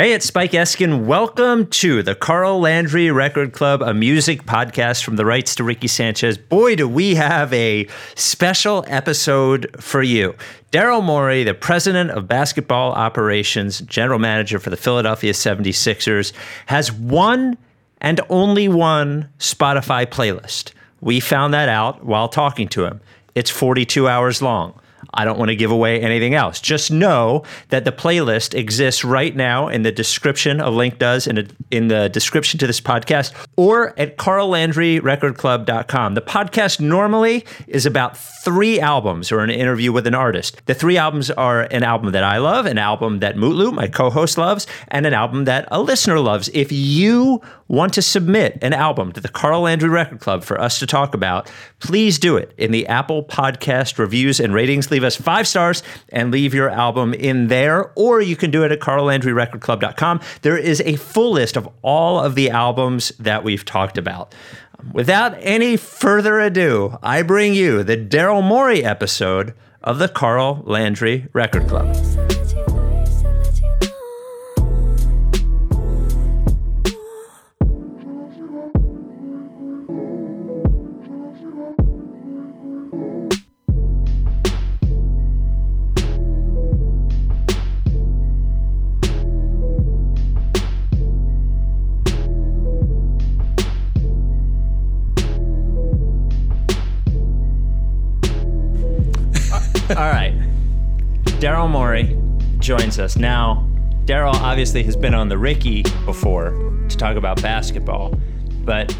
Hey, it's Spike Eskin. Welcome to the Carl Landry Record Club, a music podcast from the rights to Ricky Sanchez. Boy, do we have a special episode for you. Daryl Morey, the president of basketball operations, general manager for the Philadelphia 76ers, has one and only one Spotify playlist. We found that out while talking to him. It's 42 hours long. I don't want to give away anything else. Just know that the playlist exists right now in the description. A link does in, a, in the description to this podcast or at carllandryrecordclub.com. The podcast normally is about three albums or an interview with an artist. The three albums are an album that I love, an album that Mutlu, my co-host, loves, and an album that a listener loves. If you want to submit an album to the Carl Landry Record Club for us to talk about, please do it in the Apple Podcast reviews and ratings. Leave us five stars and leave your album in there, or you can do it at carllandryrecordclub.com. There is a full list of all of the albums that we've talked about. Without any further ado, I bring you the Daryl Morey episode of the Carl Landry Record Club. Daryl Morey joins us. Now, Daryl obviously has been on the Ricky before to talk about basketball, but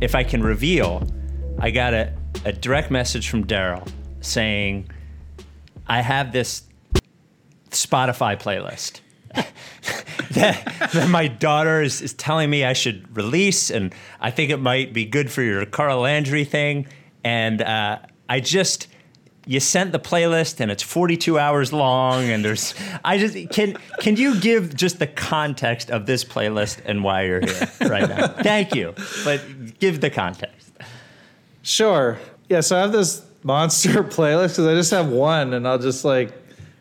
if I can reveal, I got a, a direct message from Daryl saying, I have this Spotify playlist. that, that, my daughter is, is telling me I should release, and I think it might be good for your Carl Landry thing. And uh, I just you sent the playlist and it's 42 hours long and there's i just can can you give just the context of this playlist and why you're here right now? Thank you but give the context. Sure. Yeah so i have this monster playlist because i just have one and i'll just like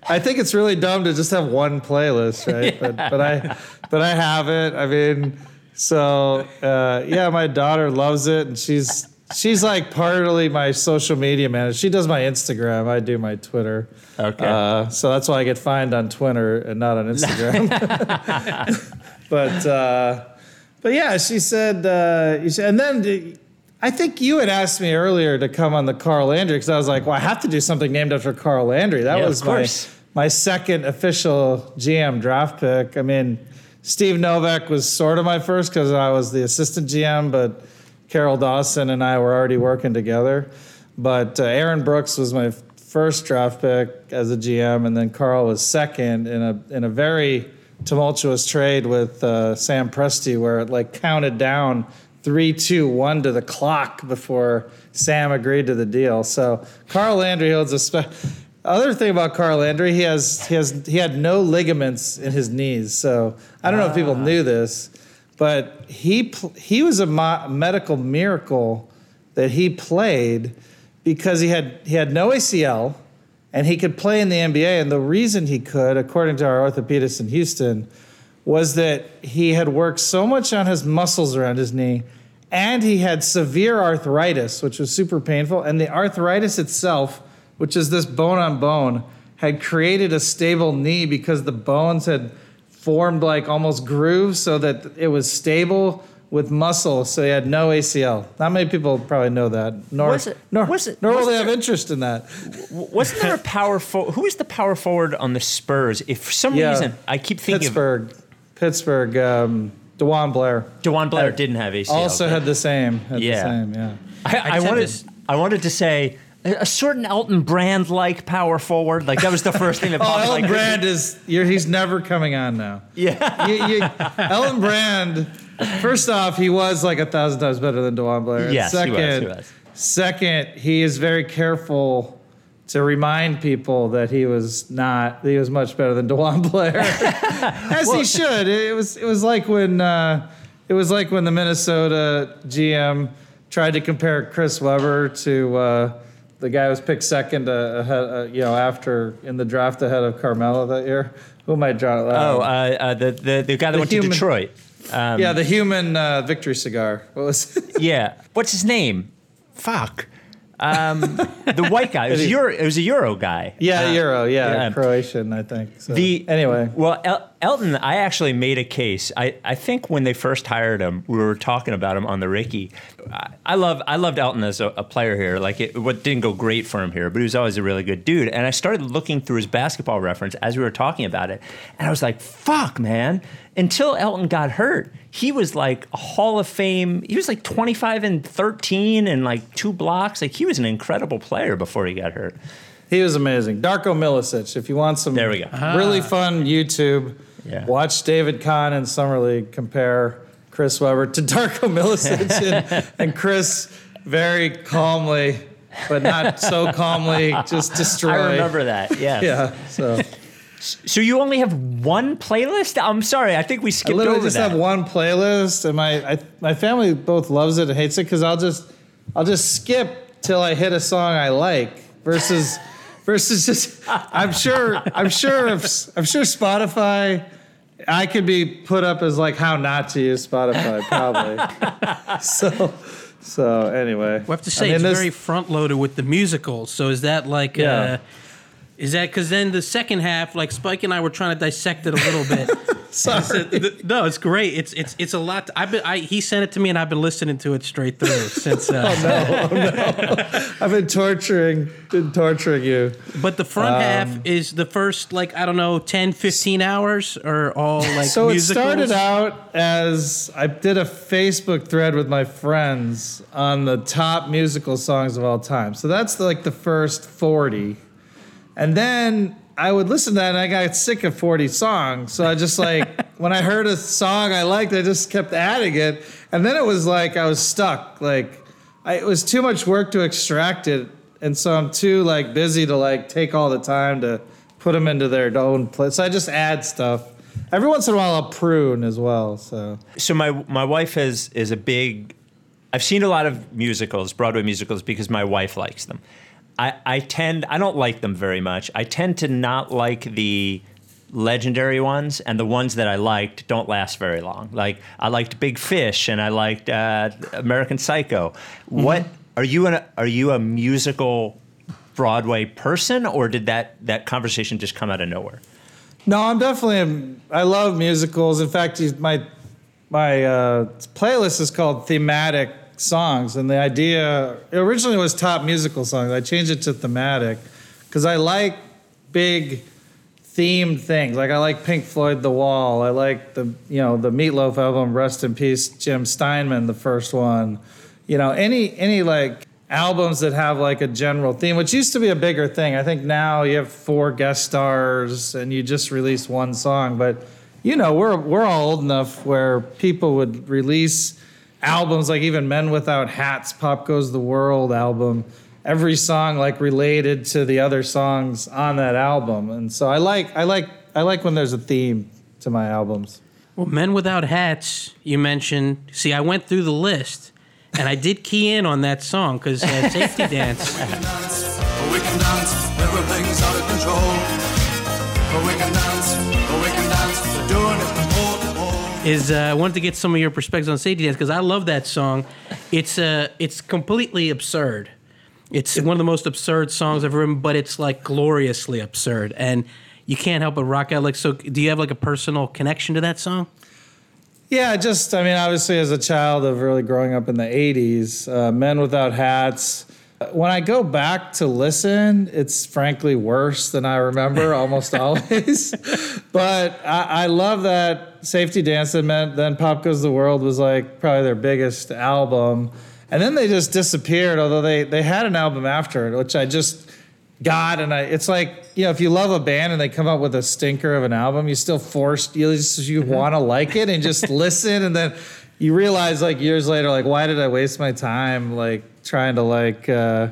i think it's really dumb to just have one playlist right? Yeah. but but i but i have it. I mean so uh, yeah my daughter loves it and she's she's like partly my social media manager. She does my Instagram. I do my Twitter. Okay. Uh, so that's why I get fined on Twitter and not on Instagram. but uh, but yeah, she said, uh, and then I think you had asked me earlier to come on the Carl Landry because I was like, well, I have to do something named after Carl Landry. That yeah, was my my second official GM draft pick. I mean. Steve Novak was sort of my first because I was the assistant GM, but Carroll Dawson and I were already working together. But uh, Aaron Brooks was my first draft pick as a GM, and then Carl was second in a in a very tumultuous trade with uh, Sam Presti, where it like counted down three, two, one to the clock before Sam agreed to the deal. So Carl Landry holds a special. Other thing about Carl Landry, he has he has he had no ligaments in his knees. So I don't know if people ah. knew this, but he he was a medical miracle that he played because he had he had no ACL and he could play in the NBA. And the reason he could, according to our orthopedist in Houston, was that he had worked so much on his muscles around his knee and he had severe arthritis, which was super painful. And the arthritis itself, which is this bone on bone, had created a stable knee because the bones had formed like almost grooves so that it was stable with muscle, so he had no ACL. Not many people probably know that. Nor, was it, nor, was it, nor was will they have interest in that. Wasn't there a power forward? Who is the power forward on the Spurs? If for some yeah, reason I keep thinking Pittsburgh, of, Pittsburgh, um, DeJuan Blair. DeJuan Blair had, didn't have ACL. Also had the same. Had yeah. The same, yeah. I, I, I wanted, I wanted to say a certain Elton Brand like power forward. Like that was the first thing that popped. oh, Elton like, Brand is he's never coming on now. Yeah, you, you, Elton Brand. First off, he was like a thousand times better than DeJuan Blair. Yes, second, he was, he was. Second, he is very careful to remind people that he was not. He was much better than DeJuan Blair, as well, he should. It was. It was like when. Uh, it was like when the Minnesota GM tried to compare Chris Webber to. Uh, the guy was picked second, uh, ahead, uh, you know, after in the draft ahead of Carmelo that year. Who am I drawing? Oh, uh, uh, the, the the guy that The went human- to Detroit. Um, yeah, the human uh, victory cigar. What was? yeah. What's his name? Fuck. Um, the white guy. It was a Euro. It was a Euro guy. yeah, Uh, Euro. Yeah, yeah. Croatian, I think. So, The anyway. Well, El- Elton, I actually made a case. I, I think when they first hired him, we were talking about him on the Ricky. I, I love I loved Elton as a, a player here. Like it, what didn't go great for him here, but he was always a really good dude. And I started looking through his basketball reference as we were talking about it, and I was like, "Fuck, man!" Until Elton got hurt, he was like a Hall of Fame. He was like twenty five and thirteen and like two blocks. Like he was an incredible player before he got hurt. He was amazing. Darko Milicic. If you want some There we go. really ah. fun YouTube, Yeah. watch David Kahn in Summer League compare Chris Webber to Darko Milicic, and, and Chris very calmly, but not so calmly, just destroy. I remember that. Yeah. Yeah. So So you only have one playlist? I'm sorry, I think we skipped I skipped literally over just that. have one playlist, and my I, my family both loves it and hates it because I'll just I'll just skip till I hit a song I like versus versus just I'm sure I'm sure if, I'm sure Spotify I could be put up as like how not to use Spotify probably so so anyway We have to say I mean, it's this- very front loaded with the musicals. So is that like, Yeah. uh, is that because then the second half, like Spike and I were trying to dissect it a little bit. sorry no, it's great. It's it's it's a lot. I've been I, he sent it to me and I've been listening to it straight through since. Uh, I've been torturing been torturing you But the front Um, half is the first like I don't know 10, 15 hours or all like so musicals. it started out as I did a Facebook thread with my friends on the top musical songs of all time. So that's like the first 40. And then I would listen to that and I got sick of 40 songs. So I just like, when I heard a song I liked, I just kept adding it. And then it was like I was stuck. Like I, it was too much work to extract it. And so I'm too like busy to like take all the time to put them into their own place. So I just add stuff. Every once in a while I'll prune as well. So so my my wife is is a big I've seen a lot of musicals, Broadway musicals because my wife likes them. I, I tend I don't like them very much. I tend to not like the legendary ones and the ones that I liked don't last very long. Like I liked Big Fish and I liked uh, American Psycho. What are you an, are you a musical Broadway person or did that that conversation just come out of nowhere? No, I'm definitely. I love musicals. In fact, my my uh, playlist is called thematic songs, and the idea originally was top musical songs. I changed it to thematic because I like big themed things. Like I like Pink Floyd, The Wall. I like the you know the Meatloaf album, Rest in Peace, Jim Steinman, the first one. You know any any like albums that have like a general theme, which used to be a bigger thing. I think now you have four guest stars and you just release one song, but you know we're we're all old enough where people would release albums like even Men Without Hats, Pop Goes the World album. Every song like related to the other songs on that album, and so I like I like I like when there's a theme to my albums. Well, Men Without Hats, you mentioned. See, I went through the list and I did key in on that song because uh, Safety Dance. We can dance, we can dance, everything's out of control. We can dance, we can dance, is uh, I wanted to get some of your perspectives on Safety Dance because I love that song. It's uh, it's completely absurd. It's one of the most absurd songs I've written, but it's like gloriously absurd, and you can't help but rock out. Like, so do you have like a personal connection to that song? Yeah, just I mean, obviously, as a child of really growing up in the '80s, uh, Men Without Hats. When I go back to listen, it's frankly worse than I remember almost always. but I, I love that Safety Dance that meant then Pop Goes the World was like probably their biggest album. And then they just disappeared, although they, they had an album after it, which I just got. And I, it's like, you know, if you love a band and they come out with a stinker of an album, you still forced, you just, you mm-hmm. want to like it and just listen. And then you realize like years later, like, why did I waste my time like trying to like, uh,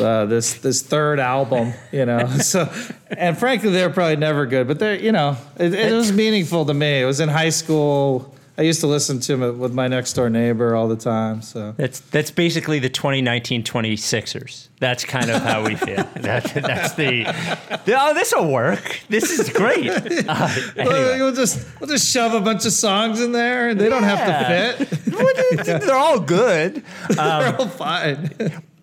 uh, this this third album, you know. So, and frankly, they're probably never good, but they're you know, it, it was meaningful to me. It was in high school. I used to listen to him with my next door neighbor all the time. So That's that's basically the 2019 26ers. That's kind of how we feel. that, that's the, the oh this will work. This is great. Uh, anyway. we'll just we'll just shove a bunch of songs in there, and they don't have to fit. They're all good. They're all fine.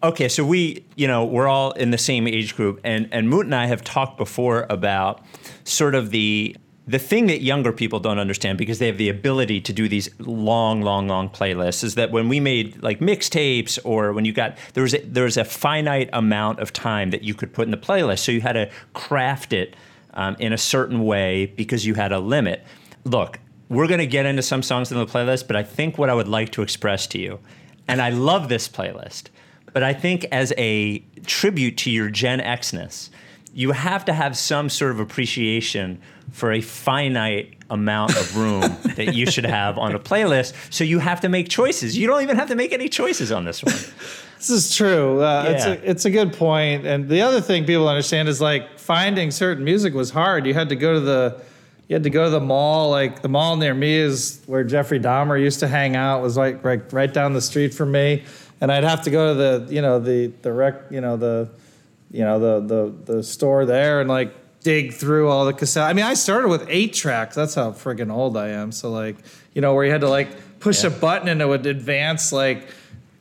Okay, so we, you know, we're all in the same age group, and and Moot and I have talked before about sort of the the thing that younger people don't understand because they have the ability to do these long, long, long playlists is that when we made like mixtapes or when you got there was a, there was a finite amount of time that you could put in the playlist, so you had to craft it um, in a certain way because you had a limit. Look, we're going to get into some songs in the playlist, but I think what I would like to express to you, and I love this playlist. But I think as a tribute to your Gen Xness, you have to have some sort of appreciation for a finite amount of room that you should have on a playlist. So you have to make choices. You don't even have to make any choices on this one. This is true. Uh, it's, a, it's a good point. And the other thing people understand is like finding certain music was hard. You had to go to the you had to go to the mall. Like the mall near me is where Jeffrey Dahmer used to hang out. Was like right right down the street from me. And I'd have to go to the you know the the rec you know the you know the the the store there and like dig through all the cassette. I mean, I started with eight tracks. That's how friggin' old I am. So like, you know, where you had to like push a button and it would advance like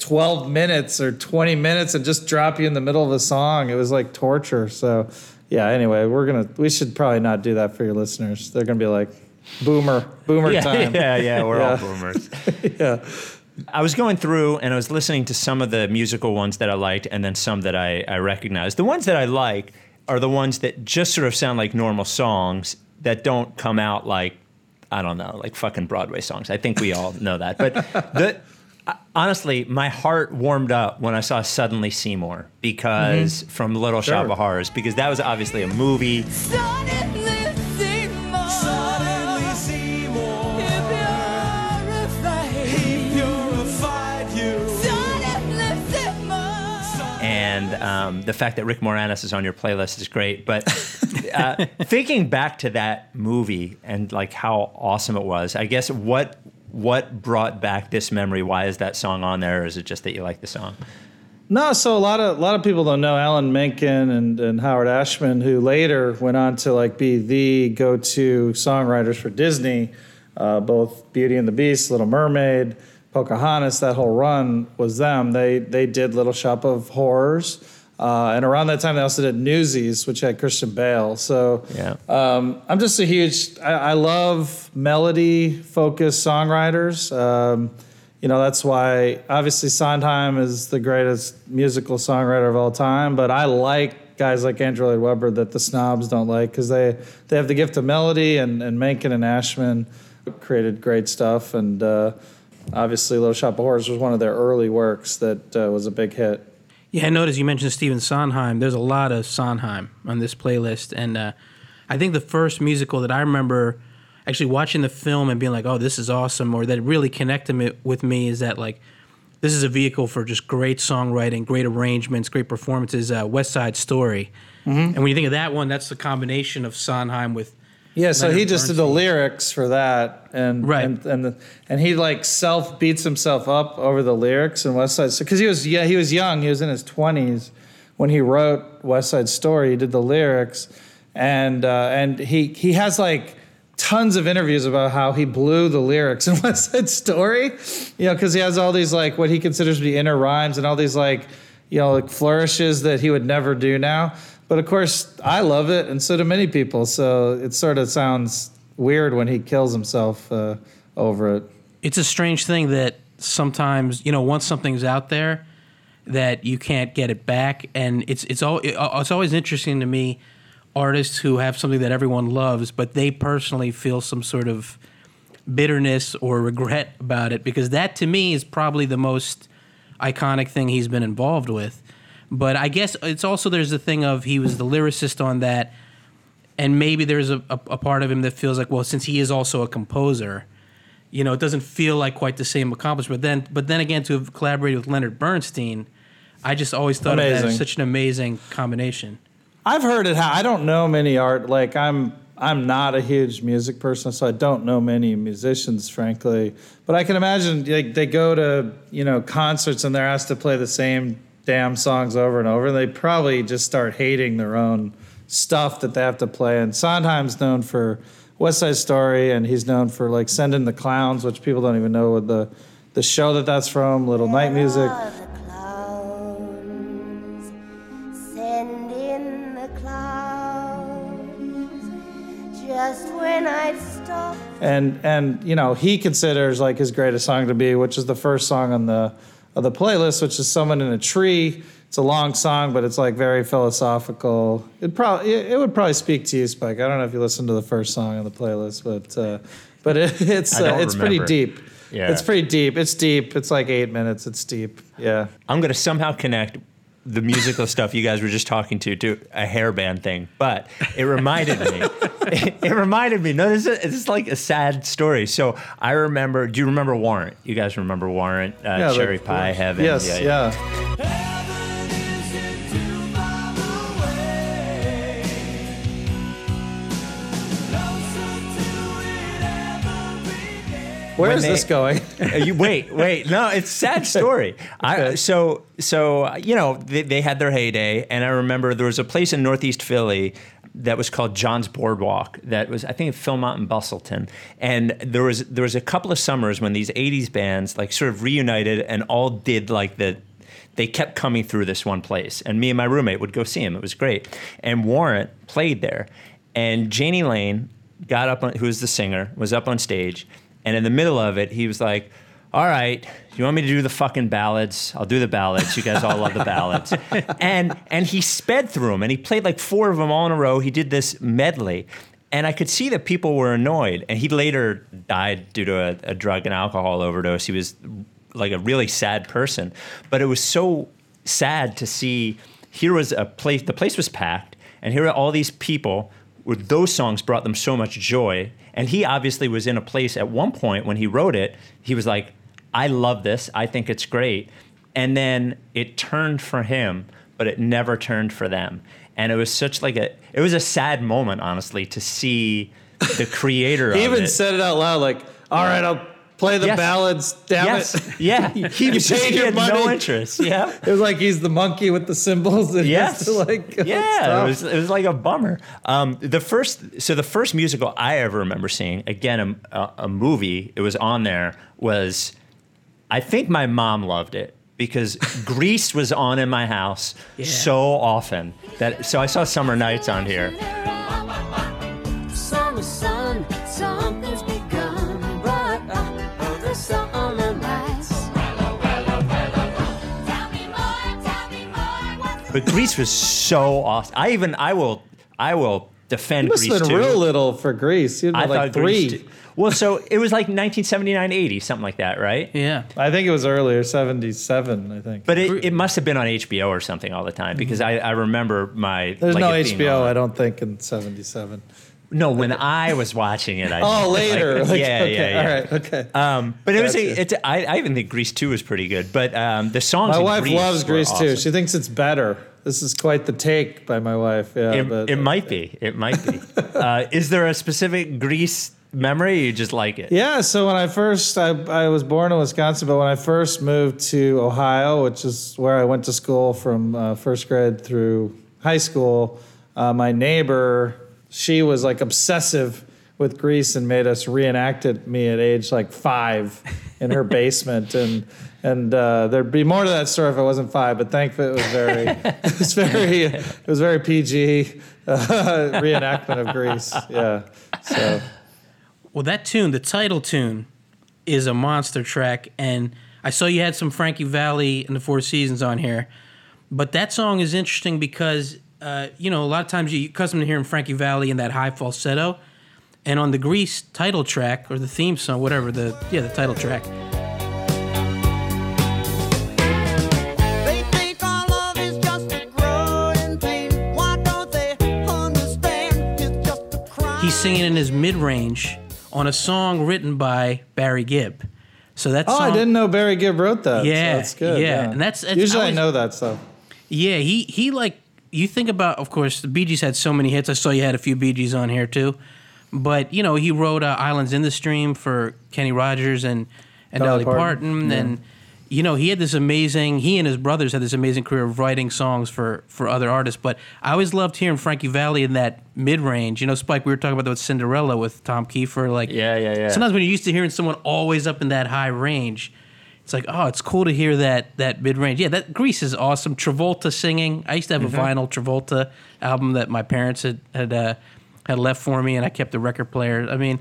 12 minutes or 20 minutes and just drop you in the middle of a song. It was like torture. So yeah, anyway, we're gonna we should probably not do that for your listeners. They're gonna be like boomer, boomer yeah, time. yeah, yeah. We're all boomers. yeah. I was going through and I was listening to some of the musical ones that I liked and then some that I, I recognized. The ones that I like are the ones that just sort of sound like normal songs that don't come out like, I don't know, like fucking Broadway songs. I think we all know that. But the, honestly, my heart warmed up when I saw Suddenly Seymour because mm-hmm. from Little Shop of Horrors, because that was obviously a movie. Suddenly um, the fact that Rick Moranis is on your playlist is great. But uh, thinking back to that movie and like how awesome it was, I guess what what brought back this memory? Why is that song on there? Or is it just that you like the song? No, so a lot of a lot of people don't know Alan Menken and, and Howard Ashman, who later went on to like be the go-to songwriters for Disney. Uh, both Beauty and the Beast, Little Mermaid, Pocahontas, that whole run was them. They they did Little Shop of Horrors, uh, and around that time they also did Newsies, which had Christian Bale. So Yeah. um, I'm just a huge. I, I love melody-focused songwriters. Um, you know, that's why obviously Sondheim is the greatest musical songwriter of all time. But I like guys like Andrew Lloyd Webber that the snobs don't like because they they have the gift of melody, and and Menken and Ashman created great stuff. And uh, obviously, Little Shop of Horrors was one of their early works that uh, was a big hit. Yeah, I noticed you mentioned Stephen Sondheim. There's a lot of Sondheim on this playlist, and uh, I think the first musical that I remember actually watching the film and being like, "Oh, this is awesome," or that really connected me, with me is that like this is a vehicle for just great songwriting, great arrangements, great performances. Uh, West Side Story, and when you think of that one, that's the combination of Sondheim with Yeah, so he just did the lyrics for that, and Right. and and, the, and he like self beats himself up over the lyrics in West Side because he was yeah he was young, he was in his twenties when he wrote West Side Story. He did the lyrics, and uh, and he he has like tons of interviews about how he blew the lyrics in West Side Story, you know, because he has all these like what he considers to be inner rhymes and all these like you know like flourishes that he would never do now. But of course, I love it, and so do many people. So it sort of sounds weird when he kills himself uh, over it. it's a strange thing that sometimes you know once something's out there that you can't get it back and it's it's all uh, it's always interesting to me artists who have something that everyone loves but they personally feel some sort of bitterness or regret about it because that to me is probably the most iconic thing he's been involved with but i guess it's also there's the thing of he was the lyricist on that and maybe there's a, a, a part of him that feels like well since he is also a composer you know, it doesn't feel like quite the same accomplishment. But then, but then again, to have collaborated with Leonard Bernstein, I just always thought of that as such an amazing combination. I've heard it. I don't know many art. Like I'm, I'm not a huge music person, so I don't know many musicians, frankly. But I can imagine they, they go to you know concerts and they're asked to play the same damn songs over and over, and they probably just start hating their own stuff that they have to play. And Sondheim's known for West Side Story, and he's known for like Send in the Clowns, which people don't even know what the the show that that's from, Little Night Music. Are the clowns. Send in the clowns. Just when I stop. and and you know he considers like his greatest song to be which is the first song on the of the playlist which is someone in a tree. It's a long song but it's like very philosophical. It probably it, it would probably speak to you spike. I don't know if you listened to the first song on the playlist but uh but it, it's uh, it's pretty deep. Yeah. it's pretty deep. It's deep. It's like eight minutes. It's deep. Yeah. I'm going to somehow connect the musical stuff you guys were just talking to to a hair band thing, but it reminded me. It, it reminded me. No, this is, this is like a sad story. So I remember. Do you remember Warrant? You guys remember Warrant? Uh, yeah Cherry Pie Heaven. yes yeah, Heaven where is they- this going Uh, you wait, wait. No, it's a sad story. I so so you know they, they had their heyday, and I remember there was a place in Northeast Philly that was called John's Boardwalk. That was I think in Philmont and Bustleton, and there was there was a couple of summers when these '80s bands like sort of reunited and all did like the. They kept coming through this one place, and me and my roommate would go see him. It was great, and Warrant played there, and Jani Lane got up on, who was the singer, was up on stage, and in the middle of it, he was like, "All right, you want me to do the fucking ballads? I'll do the ballads. You guys all love the ballads." and and he sped through them, and he played like four of them all in a row. He did this medley. And I could see that people were annoyed. And he later died due to a, a drug and alcohol overdose. He was like a really sad person. But it was so sad to see here was a place, the place was packed, and here are all these people where those songs brought them so much joy. And he obviously was in a place at one point when he wrote it, he was like, I love this. I think it's great. And then it turned for him, but it never turned for them. And it was such like a, it was a sad moment, honestly, to see the creator he even it. said it out loud like all right i'll play the Yes. ballads damn yes, it yeah. He was just, paid he your had no interest. Yeah. It was like he's the monkey with the cymbals that Yes. to like. yeah, it was it was like a bummer. Um, the first, so the first musical I ever remember seeing, again, a, a, a movie. It was on there. Was I think my mom loved it because Grease was on in my house so often that so I saw Summer Nights on here. But Grease was so awesome. I even I will I will defend You must Grease have been too. real little for Grease. You I like thought Grease three. too. Well, so it was like 1979, 80, something like that, right? Yeah. I think it was earlier, seventy-seven. I think. But it, it must have been on HBO or something all the time because I, I remember my. Mm-hmm. There's like, no HBO. I don't think in '77. No, when I was watching it. I Oh, like- later. Like, yeah, okay, yeah, yeah. All right. Okay. Um, but it was a, it's a, I, I even think Grease 2 was pretty good. But um, the songs my wife Grease loves Grease awesome. She thinks it's better. This is quite the take by my wife. Yeah, it, but it might be. It might be. uh, is there a specific Grease memory? You just like it? Yeah, so when I first, I, I was born in Wisconsin, but when I first moved to Ohio, which is where I went to school from uh, first grade through high school, uh, my neighbor, she was like obsessive with Grease and made us reenact it me at age like five in her basement. And and uh, there'd be more to that story if I wasn't five, but thankfully it was very, it was very, it was very PG uh, reenactment of Grease. Yeah, so. Well, that tune, the title tune, is a monster track, and I saw you had some Frankie Valli and the Four Seasons on here, but that song is interesting because uh, you know a lot of times you're accustomed to hearing Frankie Valli in that high falsetto, and on the Grease title track or the theme song, whatever the yeah the title track, They think our love is just a growing pain. Why don't they understand it's just a crime? he's singing in his mid range on a song written by Barry Gibb. So that's Oh, song, I didn't know Barry Gibb wrote that. so Yeah, that's good. yeah, Yeah, and that's- it's- usually I I, know that stuff. Yeah, he he like you think about, of course, the Bee Gees had so many hits. I saw you had a few Bee Gees on here too, but you know he wrote uh, "Islands in the Stream" for Kenny Rogers and and Dolly Dolly Parton, Parton, yeah. and you know he had this amazing. He and his brothers had this amazing career of writing songs for for other artists. But I always loved hearing Frankie Valli in that mid range. You know, Spike, we were talking about that with Cinderella with Tom Kiefer. Like, Yeah, yeah, yeah. Sometimes when you're used to hearing someone always up in that high range. It's like, oh, it's cool to hear that that mid range. Yeah, that Grease is awesome. Travolta singing. I used to have Mm-hmm. a vinyl Travolta album that my parents had had uh, had left for me, and I kept the record player. I mean,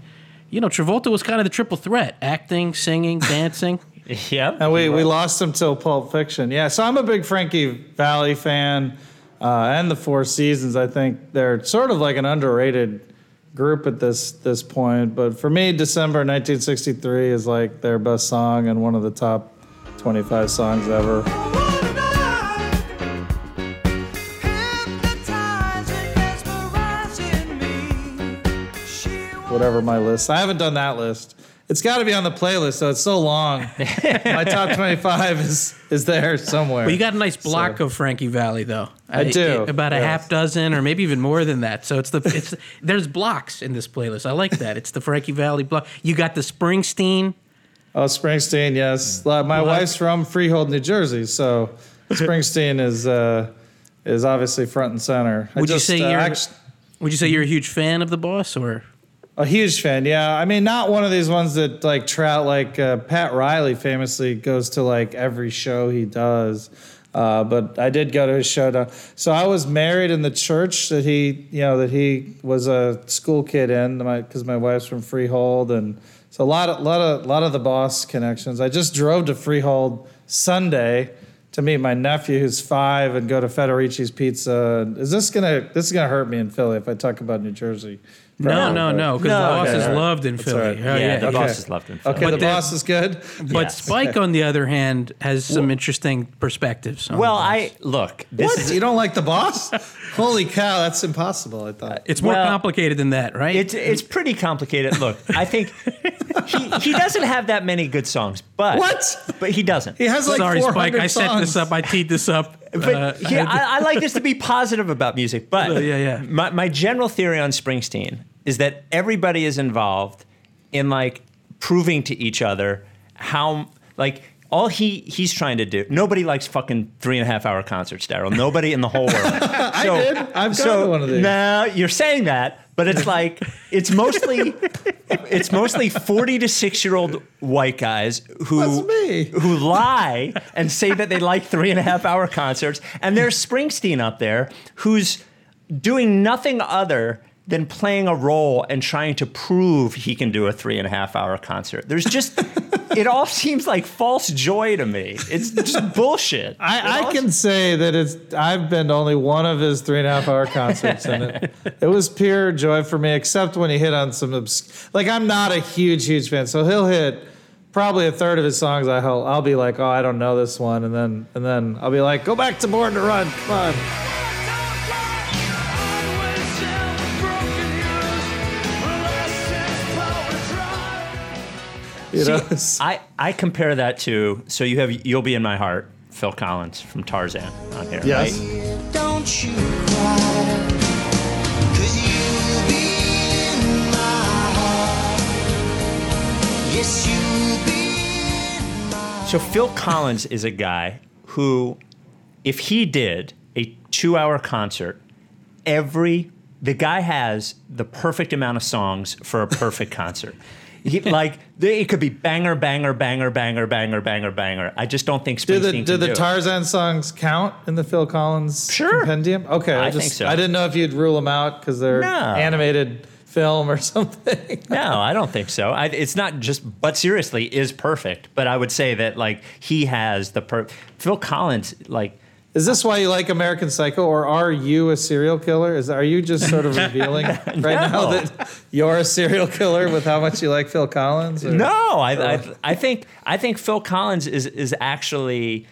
you know, Travolta was kind of the triple threat: acting, singing, dancing. Yep. And we, we lost him till Pulp Fiction. Yeah, so I'm a big Frankie Valli fan, uh, and the Four Seasons. I think they're sort of like an underrated group at this this point. But for me, December 1963 is like their best song and one of the top 25 songs ever. Whatever my list. I haven't done that list. It's got to be on the playlist, so it's so long. my top 25 is is there somewhere. But you got a nice block So- of Frankie Valli, though. I do, about a yes. half dozen, or maybe even more than that. So it's the it's there's blocks in this playlist. I like that. It's the Frankie Valli block. You got the Springsteen. Oh, Springsteen, yes. Uh, My wife's from Freehold, New Jersey, so Springsteen is uh, is obviously front and center. I Would you say uh, you're act- Would you say you're a huge fan of the boss, or a huge fan? Yeah, I mean, not one of these ones that like trout. Like uh, Pat Riley famously goes to like every show he does. Uh, but I did go to his show. To, so I was married in the church that he, you know, that he was a school kid in, because my, wife's from Freehold, and so a lot of, lot of, lot of the boss connections. I just drove to Freehold Sunday to meet my nephew who's five and go to Federici's Pizza. Is this gonna, this is gonna hurt me in Philly if I talk about New Jersey? no, Probably, no, but- no? Because No, the boss okay, is all right. loved in Philly. all right. Oh, yeah, the Okay. boss is loved in Philly. Okay, But the the- boss is good. But Yes. Spike, on the other hand, has some interesting perspectives. on Well. I look. This What? is you don't like the boss? Holy cow, that's impossible. I thought. it's more well, complicated than that, right? It's it's pretty complicated. Look, I think he, he doesn't have that many good songs, but What? But he doesn't. He has like Sorry, 400 Spike. I set this up. I teed this up. But Uh, yeah, I, I like this to be positive about music. But yeah, yeah. My, my general theory on Springsteen is that everybody is involved in like proving to each other how like all he he's trying to do. Nobody likes fucking three and a half hour concerts, Daryl. Nobody in the whole world. I did. I've gone to one of these. Now you're saying that, but it's like it's mostly it's mostly 40 to 6 year old white guys who me. who lie and say that they like three and a half hour concerts. And there's Springsteen up there who's doing nothing other than playing a role and trying to prove he can do a three and a half hour concert. There's just, it all seems like false joy to me. It's just bullshit. I, I can say that it's. I've been to only one of his three and a half hour concerts, and it, it was pure joy for me. Except when he hit on some obs- like I'm not a huge huge fan, so he'll hit probably a third of his songs. I will I'll be like, oh, I don't know this one, and then and then I'll be like, go back to Born to Run, come on. You know, I, I compare that to, so you have You'll Be in My Heart, Phil Collins from Tarzan on here, Yes. right? Don't you cry, 'cause you'll be in my heart. Yes, you'll be in my So Phil Collins is a guy who, if he did a two-hour concert, every the guy has the perfect amount of songs for a perfect concert. He, like they- it could be banger, banger, banger, banger, banger, banger, banger. I just don't think Springsteen Do the do the do it. Tarzan songs count in the Phil Collins Sure. compendium? Okay, I, I just think so. I didn't know if you'd rule them out because they're No. animated film or something. No, I don't think so. I, it's not just, but seriously, is perfect. But I would say that like he has the per. Phil Collins, like Is this why you like American Psycho, or are you a serial killer? Is are you just sort of revealing right now that you're a serial killer with how much you like Phil Collins? or- No, I, I, I think I think Phil Collins is is actually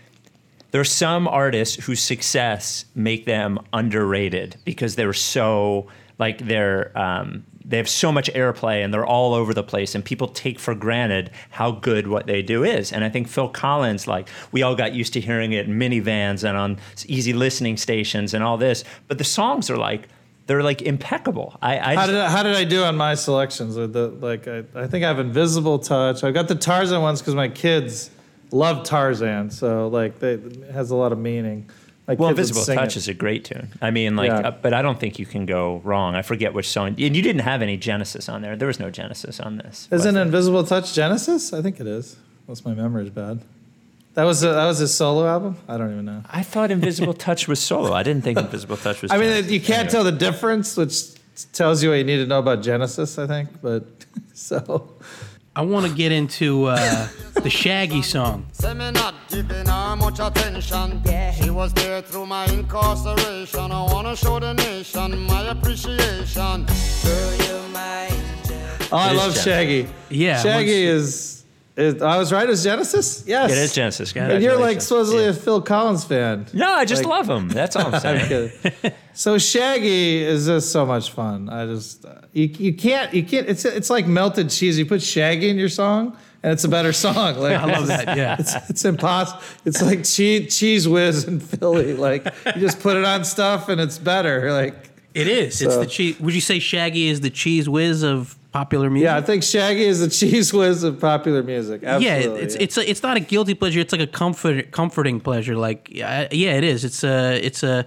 there's some artists whose success make them underrated because they're so like they're um, they have so much airplay and they're all over the place and people take for granted how good what they do is. And I think Phil Collins, like we all got used to hearing it in minivans and on easy listening stations and all this, but the songs are like they're like impeccable. I, I How just- did I, how did I do on my selections? With the like, I, I think I have Invisible Touch. I've got the Tarzan ones because my kids love Tarzan, so like they, it has a lot of meaning. My Well, Invisible Touch it. is a great tune. I mean, like, Yeah. uh, but I don't think you can go wrong. I forget which song. And you didn't have any Genesis on there. There was no Genesis on this. Isn't? Invisible Touch Genesis? I think it is. Unless my memory's bad. That was a, that was his solo album. I don't even know. I thought Invisible Touch was solo. I didn't think Invisible Touch was. I mean, Genesis. you can't Anyway. tell the difference, which tells you what you need to know about Genesis. I think, but so I want to get into uh, the Shaggy song. Say giving her much attention. She was there through my incarceration. I wanna show the nation my appreciation. Girl, you my oh, I love Shaggy. Yeah, Shaggy is, is. I was right. Is Genesis? Yes. It is Genesis. And you're like supposedly Yeah. a Phil Collins fan. No, I just like- love him. That's all I'm I'm saying. so Shaggy is just so much fun. I just uh, you, you can't you can't it's it's like melted cheese. You put Shaggy in your song and it's a better song. Like I love that. Yeah. It's, it's impossible. It's like cheese Cheez Whiz in Philly. Like you just put it on stuff and it's better. Like It is. It's the cheese. Would you say Shaggy is the Cheez Whiz of popular music? yeah, I think Shaggy is the Cheez Whiz of popular music. yeah, Absolutely. it's it's a, it's not a guilty pleasure. It's like a comfort comforting pleasure. Like yeah, yeah, it is. It's a it's a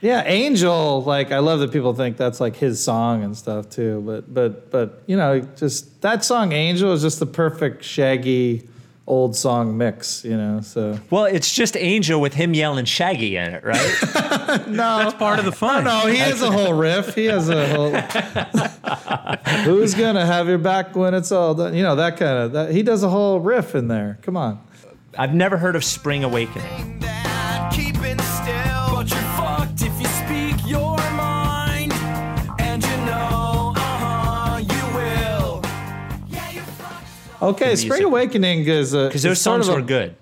Yeah, Angel, like I love that people think that's like his song and stuff too. But but but you know, just that song Angel is just the perfect shaggy old song mix, you know. So Well, it's just Angel with him yelling Shaggy in it, right? No that's part of the fun. No, he has a whole riff. He has a whole Who's gonna have your back when it's all done? You know, that kind of that he does a whole riff in there. Come on. I've never heard of Spring Awakening. Okay, Spring. Awakening is a Because those sort songs of a- were good.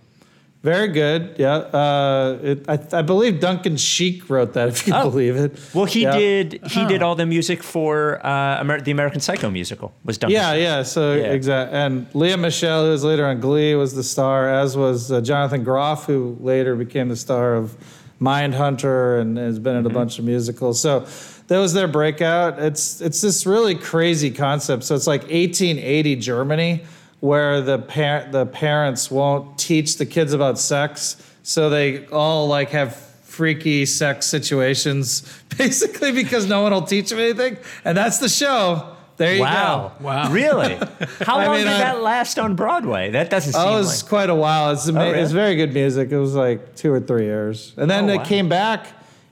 Very good. Yeah. Uh, it, I, I believe Duncan Sheik wrote that, if you Oh. believe it. Well, he Yeah. did. He did all the music for uh, Amer- the American Psycho musical. Was done. Yeah, yeah. So Yeah. exactly. And Lea Michele, who was later on Glee, was the star, as was uh, Jonathan Groff, who later became the star of Mindhunter and has been in a bunch of musicals. So that was their breakout. It's it's this really crazy concept. So it's like 1880 Germany, where the par- the parents won't teach the kids about sex, so they all like have freaky sex situations, basically because no one will teach them anything, and that's the show. There you Wow. go. Wow. Really? How I long mean, did I- that last on Broadway? That doesn't seem Oh, it was like. quite a while. It's, ama- Oh, really? it's very good music. It was like two or three years. And then Oh, it wow. came back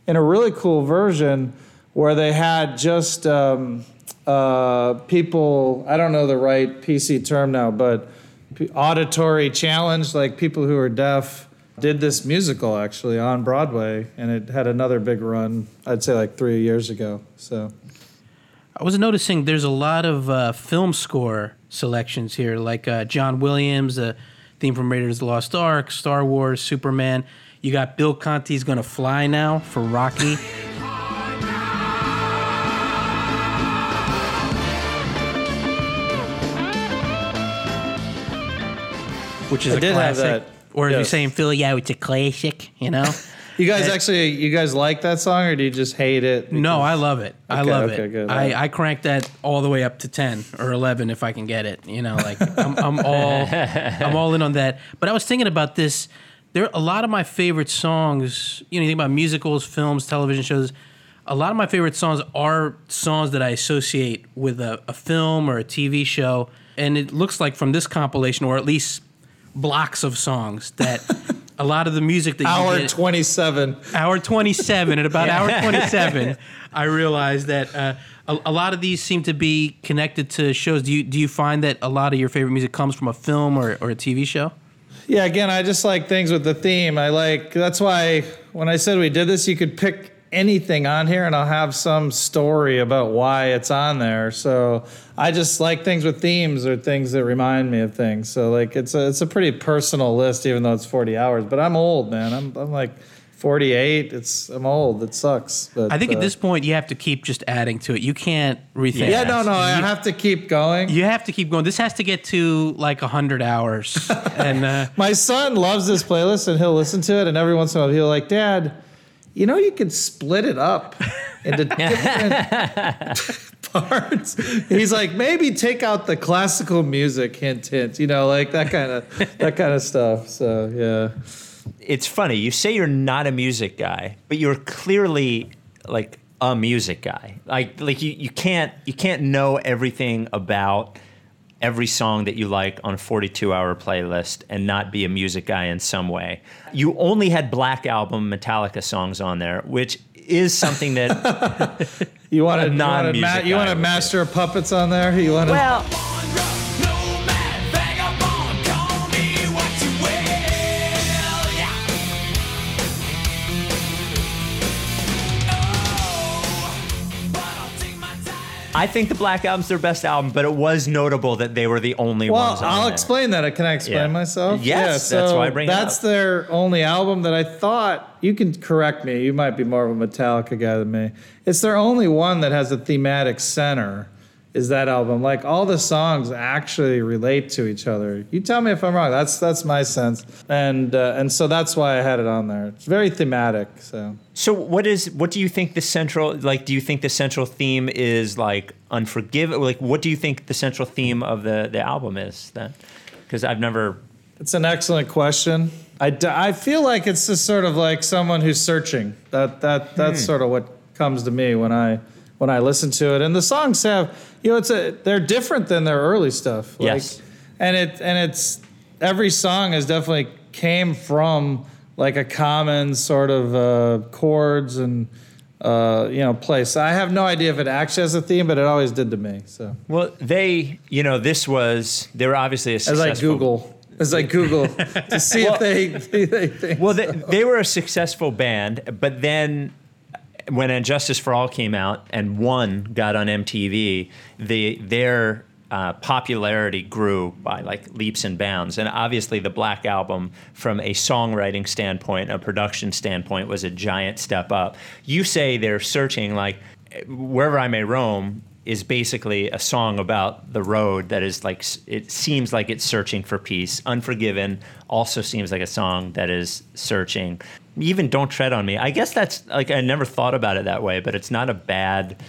in a really cool version where they had just um, uh, people, I don't know the right PC term now, but auditory challenge, like people who are deaf, did this musical actually on Broadway. And it had another big run, I'd say like three years ago. So. I was noticing there's a lot of uh, film score selections here, like uh, John Williams, the theme from Raiders of the Lost Ark, Star Wars, Superman. You got Bill Conti's Gonna Fly Now for Rocky. Which is I a did have classic. that, Or as we yes. say in Philly, yeah, it's a classic, you know? You guys actually, you guys like that song or do you just hate it? No, I love it. I Okay, love okay, it. good. I, I crank that all the way up to ten or eleven if I can get it. You know, like I'm, I'm all I'm all in on that. But I was thinking about this. There are a lot of my favorite songs. You know, you think about musicals, films, television shows. A lot of my favorite songs are songs that I associate with a, a film or a TV show, and it looks like from this compilation, or at least blocks of songs, that a lot of the music that you Hour get, 27. hour 27 at about hour 27 i realized that uh, a, a lot of these seem to be connected to shows do you do you find that a lot of your favorite music comes from a film or, or a tv show Yeah, again, I just like things with the theme. I like that's why when I said we did this, you could pick anything on here and I'll have some story about why it's on there. So I just like things with themes or things that remind me of things. So like it's a it's a pretty personal list, even though it's 40 hours. But I'm old, man. I'm I'm like 48. It's I'm old. It sucks. But I think uh, at this point you have to keep just adding to it. You can't rethink. Yeah, no, no. I have to keep going. You have to keep going. This has to get to like hundred hours, and uh, My son loves this playlist and he'll listen to it, and every once in a while he'll like, Dad, you know, you can split it up into different parts. He's like, maybe take out the classical music, hint, hint. You know, like that kind of that kind of stuff. So yeah, It's funny. You say you're not a music guy, but you're clearly like a music guy. Like like you, you can't you can't know everything about every song that you like on a 42 hour playlist and not be a music guy in some way. You only had Black Album Metallica songs on there, which is something that you want A to non-music ma- you want a would master of puppets on there. You want to well I think the Black Album's their best album, but it was notable that they were the only Well, ones on I'll there. explain that. Can I explain Yeah. myself? Yes, that's why I bring it That's their only album that I thought you can correct me. You might be more of a Metallica guy than me. It's their only one that has a thematic center. Is that album like all the songs actually relate to each other? You tell me if I'm wrong. That's that's my sense, and uh, and so that's why I had it on there. It's very thematic. So So what is what do you think the central like do you think the central theme is like unforgiven like what do you think the central theme of the the album is then? Cuz I've never It's an excellent question. I, d- I feel like it's just sort of like someone who's searching. That that that's Hmm. sort of what comes to me when I when I listen to it. And the songs have you know it's a they're different than their early stuff. Like, Yes. And it and it's every song has definitely came from like a common sort of uh, chords and uh, you know place. I have no idea if it actually has a theme, but it always did to me. So Well, they, you know, this was they were obviously a as successful I Google, as I Google to see if they they, they think Well, they, they were a successful band, but then when And Justice for All came out and one got on MTV, the their uh, popularity grew by like leaps and bounds. And obviously, the Black Album, from a songwriting standpoint, a production standpoint, was a giant step up. You say they're searching like wherever I may roam is basically a song about the road that is like it seems like it's searching for peace. Unforgiven also seems like a song that is searching. Even Don't Tread on Me. I guess that's like I never thought about it that way, but it's not a bad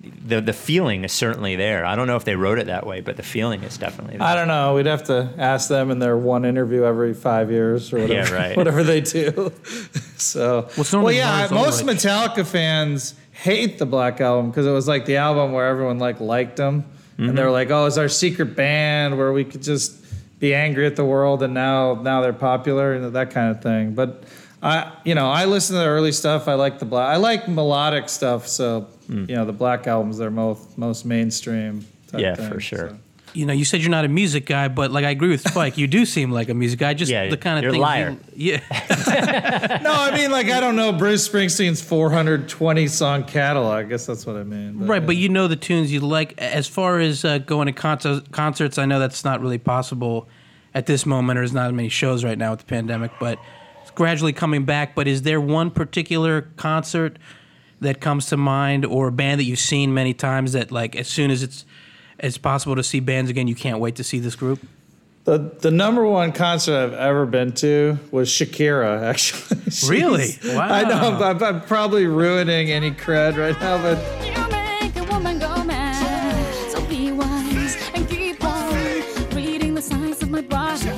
the the feeling is certainly there. I don't know if they wrote it that way, but the feeling is definitely there. I don't know. We'd have to ask them in their one interview every five years or whatever, Yeah, right. whatever they do. so, Well, some well, yeah, ones most like- Metallica fans hate the Black Album because it was like the album where everyone like liked them, and they mm-hmm. were like, "Oh, it's our secret band where we could just be angry at the world, and now now they're popular and that kind of thing." But I, you know, I listen to the early stuff. I like the black. I like melodic stuff. So, you know, the Black Album's are most most mainstream. Type Yeah, thing, for sure. so. you know, you said you're not a music guy, but like I agree with Spike, you do seem like a music guy. Just Yeah, the kind of you're a liar. You, yeah, No, I mean, like, I don't know Bruce Springsteen's 420 song catalog. I guess that's what I mean. right. But you know the tunes you like. As far as uh, going to concert, concerts, I know that's not really possible at this moment. Or there's not many shows right now with the pandemic, but it's gradually coming back. But is there one particular concert that comes to mind, or a band that you've seen many times that, like, as soon as it's as possible to see bands again, you can't wait to see this group? the, the number one concert I've ever been to was Shakira, actually. She's- Really? I know Wow. I'm, I'm probably ruining any cred right now, but You make a woman go mad. So be wise and keep on reading the signs of my body.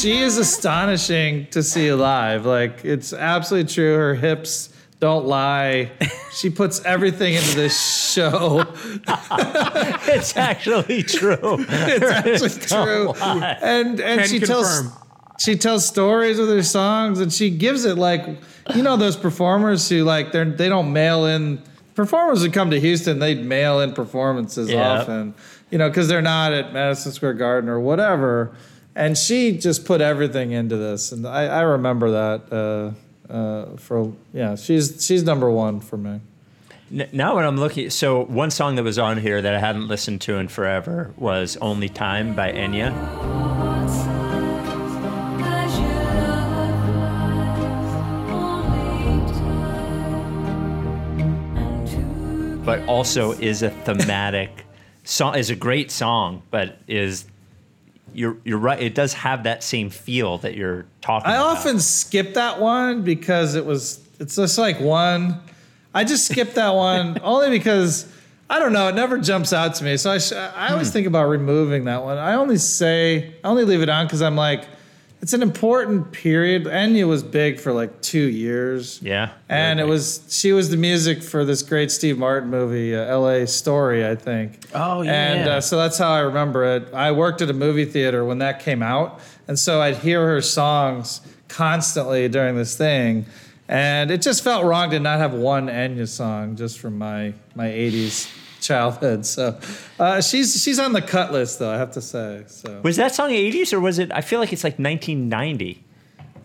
She is astonishing to see live. Like, it's absolutely true. Her hips don't lie. She puts everything into this show. it's actually true. it's actually true. And and Can she tells she tells stories with her songs, and she gives it like you know those performers who like they're they don't mail in performers who come to Houston. They mail in performances Yeah. often, you know, because they're not at Madison Square Garden or whatever and she just put everything into this, and I, I remember that uh, uh, for yeah, she's she's number one for me. Now when I'm looking, so one song that was on here that I hadn't listened to in forever was "Only Time" by Enya. but also is a thematic song is a great song but is you're you're right. It does have that same feel that you're talking. I about. often skip that one because it was it's just like one. I just skip that one only because I don't know. It never jumps out to me. So I sh- I Hmm. always think about removing that one. I only say I only leave it on because I'm like, it's an important period. Enya was big for like two years. Yeah, And it was she was the music for this great Steve Martin movie, uh, L.A. Story, I think. Oh, yeah. And uh, so that's how I remember it. I worked at a movie theater when that came out, and so I'd hear her songs constantly during this thing, and it just felt wrong to not have one Enya song just from my my '80s childhood. So uh, she's she's on the cut list, though I have to say. So Was that song 80s or was it? I feel like it's like 1990.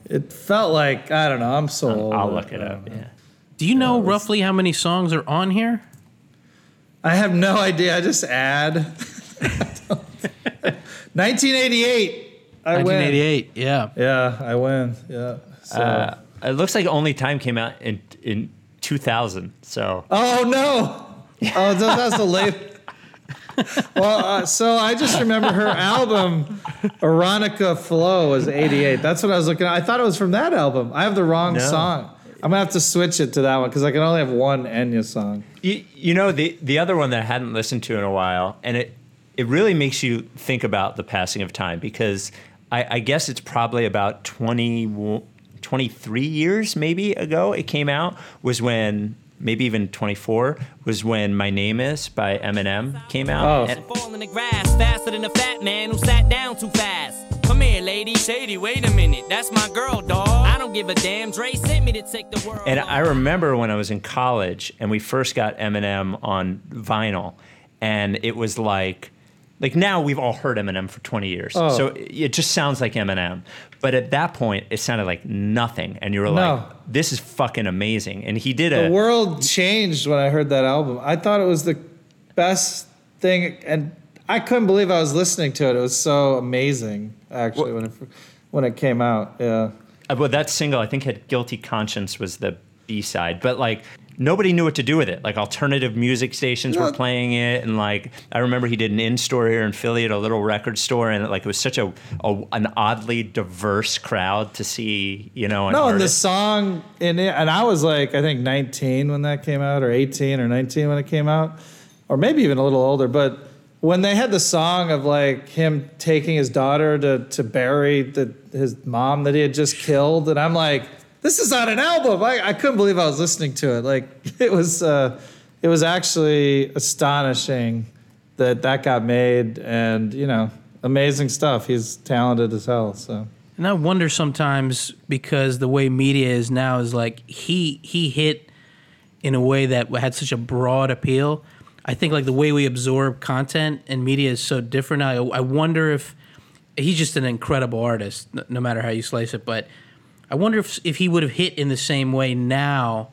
it felt like I don't know. I'm so old. I'll look it up. don't know. Yeah. Do you know roughly how many songs are on here? I have no idea. I just add. 1988. I win. 1988. Yeah. Yeah, I win. Yeah. So. Uh, it looks like Only Time came out in in 2000. So oh no! Oh, that, that's the late. well, uh, so I just remember her album, Orinoco Flow, was '88. That's what I was looking at. I thought it was from that album. I have the wrong No. song. I'm gonna have to switch it to that one because I can only have one Enya song. you, you know the the other one that I hadn't listened to in a while, and it it really makes you think about the passing of time because I, I guess it's probably about 20, 23 years maybe ago it came out was when maybe even 24 was when My Name Is by Eminem came out. Oh. And- Fall in the grass faster than a fat man who sat down too fast. Come here, lady. Shady, wait a minute. That's my girl, dog. I don't give a damn. Dre sent me to take the world. And. I remember when I was in college and we first got Eminem on vinyl, and it was like, like now we've all heard Eminem for 20 years, Oh. so it just sounds like Eminem. But at that point, it sounded like nothing, and you were No. like, "This is fucking amazing." And he did it. The a world changed when I heard that album. I thought it was the best thing, and I couldn't believe I was listening to it. It was so amazing, actually, when it when it came out. Yeah. Uh, well, that single I think had "Guilty Conscience" was the B side, but like nobody knew what to do with it. Like alternative music stations were playing it, and like I remember he did an in store here in Philly at a little record store, and like it was such a, a an oddly diverse crowd to see, you know. And No, and the song in it, and I was like, I think 19 when that came out, or 18 or 19 when it came out, or maybe even a little older. But when they had the song of like him taking his daughter to to bury the, his mom that he had just killed, and I'm like, this is on an album. I, I couldn't believe I was listening to it. Like it was, uh, it was actually astonishing that that got made, and you know, amazing stuff. He's talented as hell. So. And I wonder sometimes because the way media is now is like he he hit in a way that had such a broad appeal. I think like the way we absorb content and media is so different. I, I wonder if he's just an incredible artist, no, no matter how you slice it. But I wonder if if he would have hit in the same way now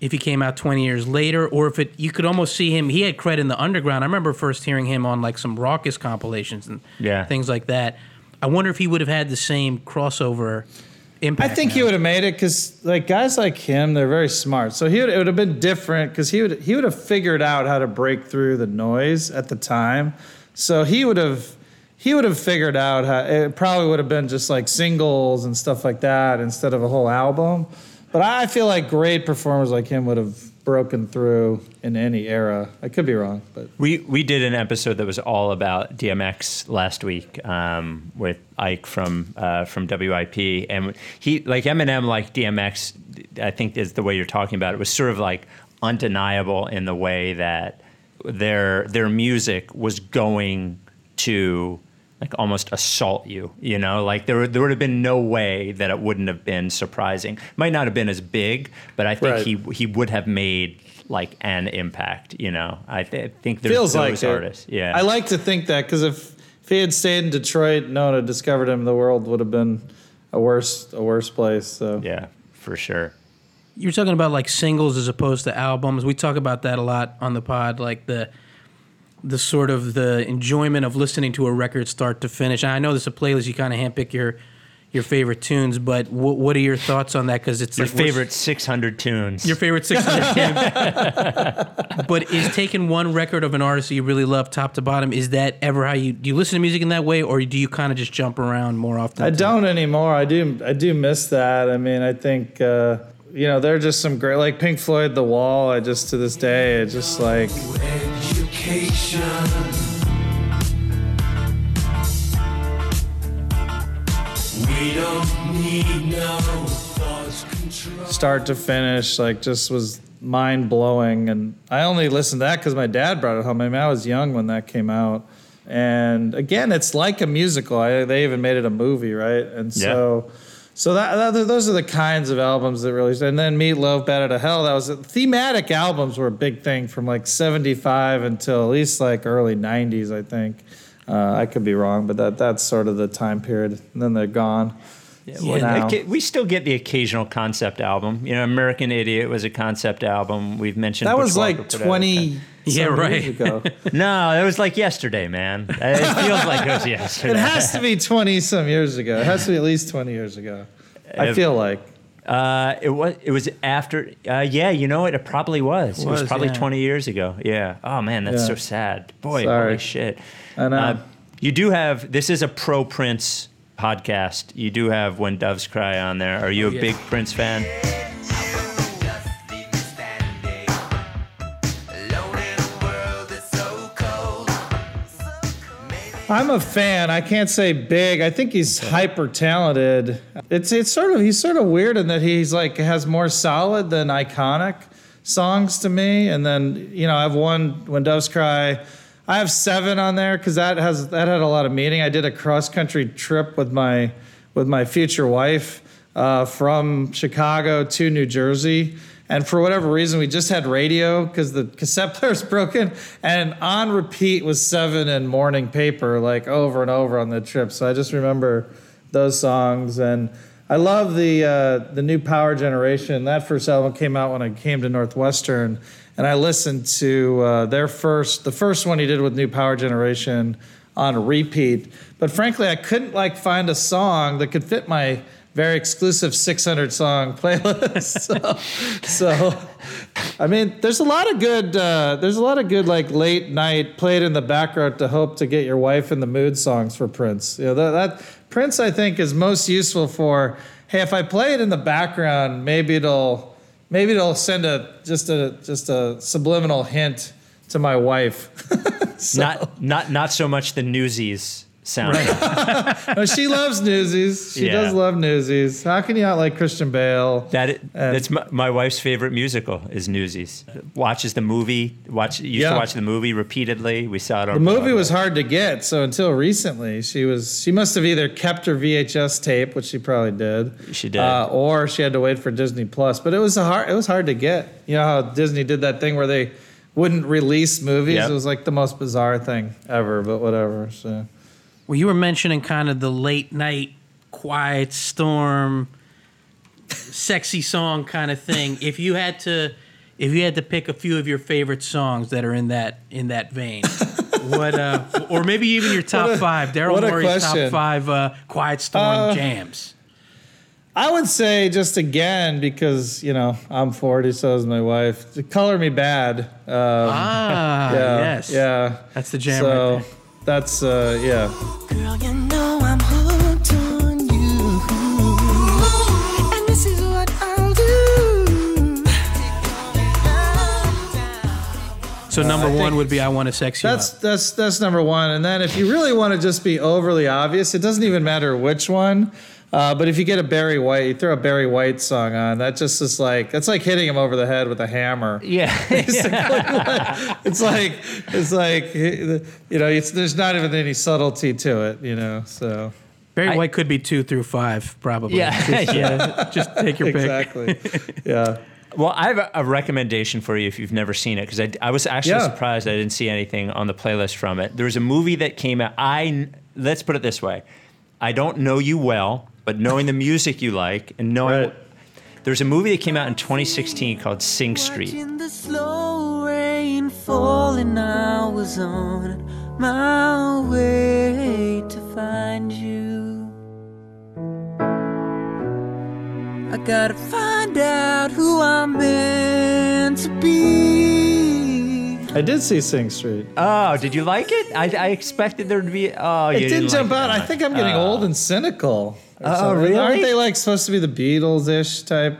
if he came out 20 years later or if it you could almost see him he had cred in the underground i remember first hearing him on like some Rawkus compilations and Yeah. things like that i wonder if he would have had the same crossover impact I impact think he would have made it because like guys like him, they're very smart. So he would, it would have been different because he would he would have figured out how to break through the noise at the time. So he would have he would have figured out how it probably would have been just like singles and stuff like that instead of a whole album. But I feel like great performers like him would have broken through in any era. I could be wrong, but We we did an episode that was all about DMX last week um, with Ike from uh, from WIP, and he like Eminem like DMX. I think is the way you're talking about it was sort of like undeniable in the way that their their music was going to like almost assault you. You know, like there would- there would have been no way that it wouldn't have been surprising. Might not have been as big, but I think Right. he he would have made like an impact. You know, I th- think there's feels those like artists. it. Yeah, I like to think that because if if he had stayed in Detroit, no one had discovered him. The world would have been a worse a worse place. So Yeah, for sure. you're talking about like singles as opposed to albums. We talk about that a lot on the pod, like the the sort of the enjoyment of listening to a record start to finish. And I know there's a playlist you kind of handpick your your favorite tunes, but wh- what are your thoughts on that? Because it's Your like favorite 600 tunes. your favorite 600 tune. but is taking one record of an artist that you really love, top to bottom, is that ever how you do you listen to music in that way, or do you kind of just jump around more often? I don't anymore. I do. I do miss that. I mean, I think uh, you know there are just some great, like Pink Floyd, The Wall. I just to this day, it's just like Education. We don't need no thoughts control. start to finish, like just was mind blowing. And I only listened to that because my dad brought it home. I mean, I was young when that came out. And again, it's like a musical. I, they even made it a movie, right? And so, so that, that those are the kinds of albums that really. And then Meatloaf, Bat Out of Hell. That was thematic albums were a big thing from like '75 until at least like early '90s, I think. Uh, I could be wrong, but that that's sort of the time period. And then they're gone. Well, now. okay, we still get the occasional concept album. You know, American Idiot was a concept album. We've mentioned That was like 20 Yeah, some right. years ago. No, it was like yesterday, man. It feels like it was yesterday. It has to be 20 some years ago. It has to be at least 20 years ago. I feel like. Uh, it was. It was after. Uh, yeah, you know what? It probably was. It was, Was, probably yeah. 20 years ago. Yeah. Oh man, that's Yeah. so sad. Boy, Sorry. holy shit. I know. Uh, you do have. This is a pro Prince podcast. You do have "When Doves Cry" on there. Are you a yeah. big Prince fan? I'm a fan. I can't say big. I think he's hyper talented. It's it's sort of he's sort of weird in that he's like has more solid than iconic songs to me. And then you know I've one when doves cry. I have seven on there because that has that had a lot of meaning. I did a cross country trip with my with my future wife uh, from Chicago to New Jersey. And for whatever reason, we just had radio because the cassette player's broken. And on repeat was Seven and Morning Paper, like over and over on the trip. So I just remember those songs. And I love the uh, the new Power Generation. That first album came out when I came to Northwestern, and I listened to uh, their first, the first one he did with New Power Generation on repeat. But frankly, I couldn't like find a song that could fit my very exclusive 600 song playlist. so, so, I mean, there's a lot of good, uh, there's a lot of good like late night played in the background to hope to get your wife in the mood songs for Prince. You know, that, that Prince I think is most useful for, hey, if I play it in the background, maybe it'll, maybe it'll send a, just a, just a subliminal hint to my wife. So- Not not not so much the Newsies sound. no, she loves Newsies. She Yeah. does love Newsies. How can you not like Christian Bale? That it, that's my, my wife's favorite musical is Newsies. Watches the movie. Watch used Yeah. to watch the movie repeatedly. We saw it on The movie Broadway. was hard to get, so until recently, she was she must have either kept her VHS tape, which she probably did. She did. uh, or she had to wait for Disney Plus. But it was a hard it was hard to get. You know how Disney did that thing where they wouldn't release movies. Yep. It was like the most bizarre thing ever. But whatever. So Well, you were mentioning kind of the late night, quiet storm, sexy song kind of thing. if you had to, if you had to pick a few of your favorite songs that are in that in that vein, what, uh, or maybe even your top a- five, Daryl Morey's top five uh, quiet storm Uh, jams. I would say just again because you know I'm 40, so is my wife. Color Me Badd. Um, Ah, yeah, yes, Yeah. that's the jam So right there. That's uh, yeah. Girl, you know I'm hooked on you. And this is what I'll do. So number I one would be "I Want to Sex You That's Up." that's that's number one. And then if you really want to just be overly obvious, it doesn't even matter which one. Uh, but if you get a Barry White, you throw a Barry White song on. That just is like that's like hitting him over the head with a hammer. Yeah. It's like it's like you know, it's, there's not even any subtlety to it. You know, so Barry I- White could be two through five, probably. Yeah. just, Yeah. uh, just take your pick. exactly, yeah. Well, I have a, a recommendation for you if you've never seen it because I, I was actually Yeah. surprised I didn't see anything on the playlist from it. There was a movie that came out. I let's put it this way: I don't know you well, but knowing the music you like and knowing Right. there's a movie that came out in 2016 called Sing Street. Watching the slow rain falling, I was on my way to find you. gotta find out who I'm meant to be. I did see Sing Street. Oh, did you like it? I, I expected there to be. Oh, you it didn't like jump it out. that I think I'm getting Oh. old and cynical. Or Oh, something. really? Aren't they like supposed to be the Beatles-ish type?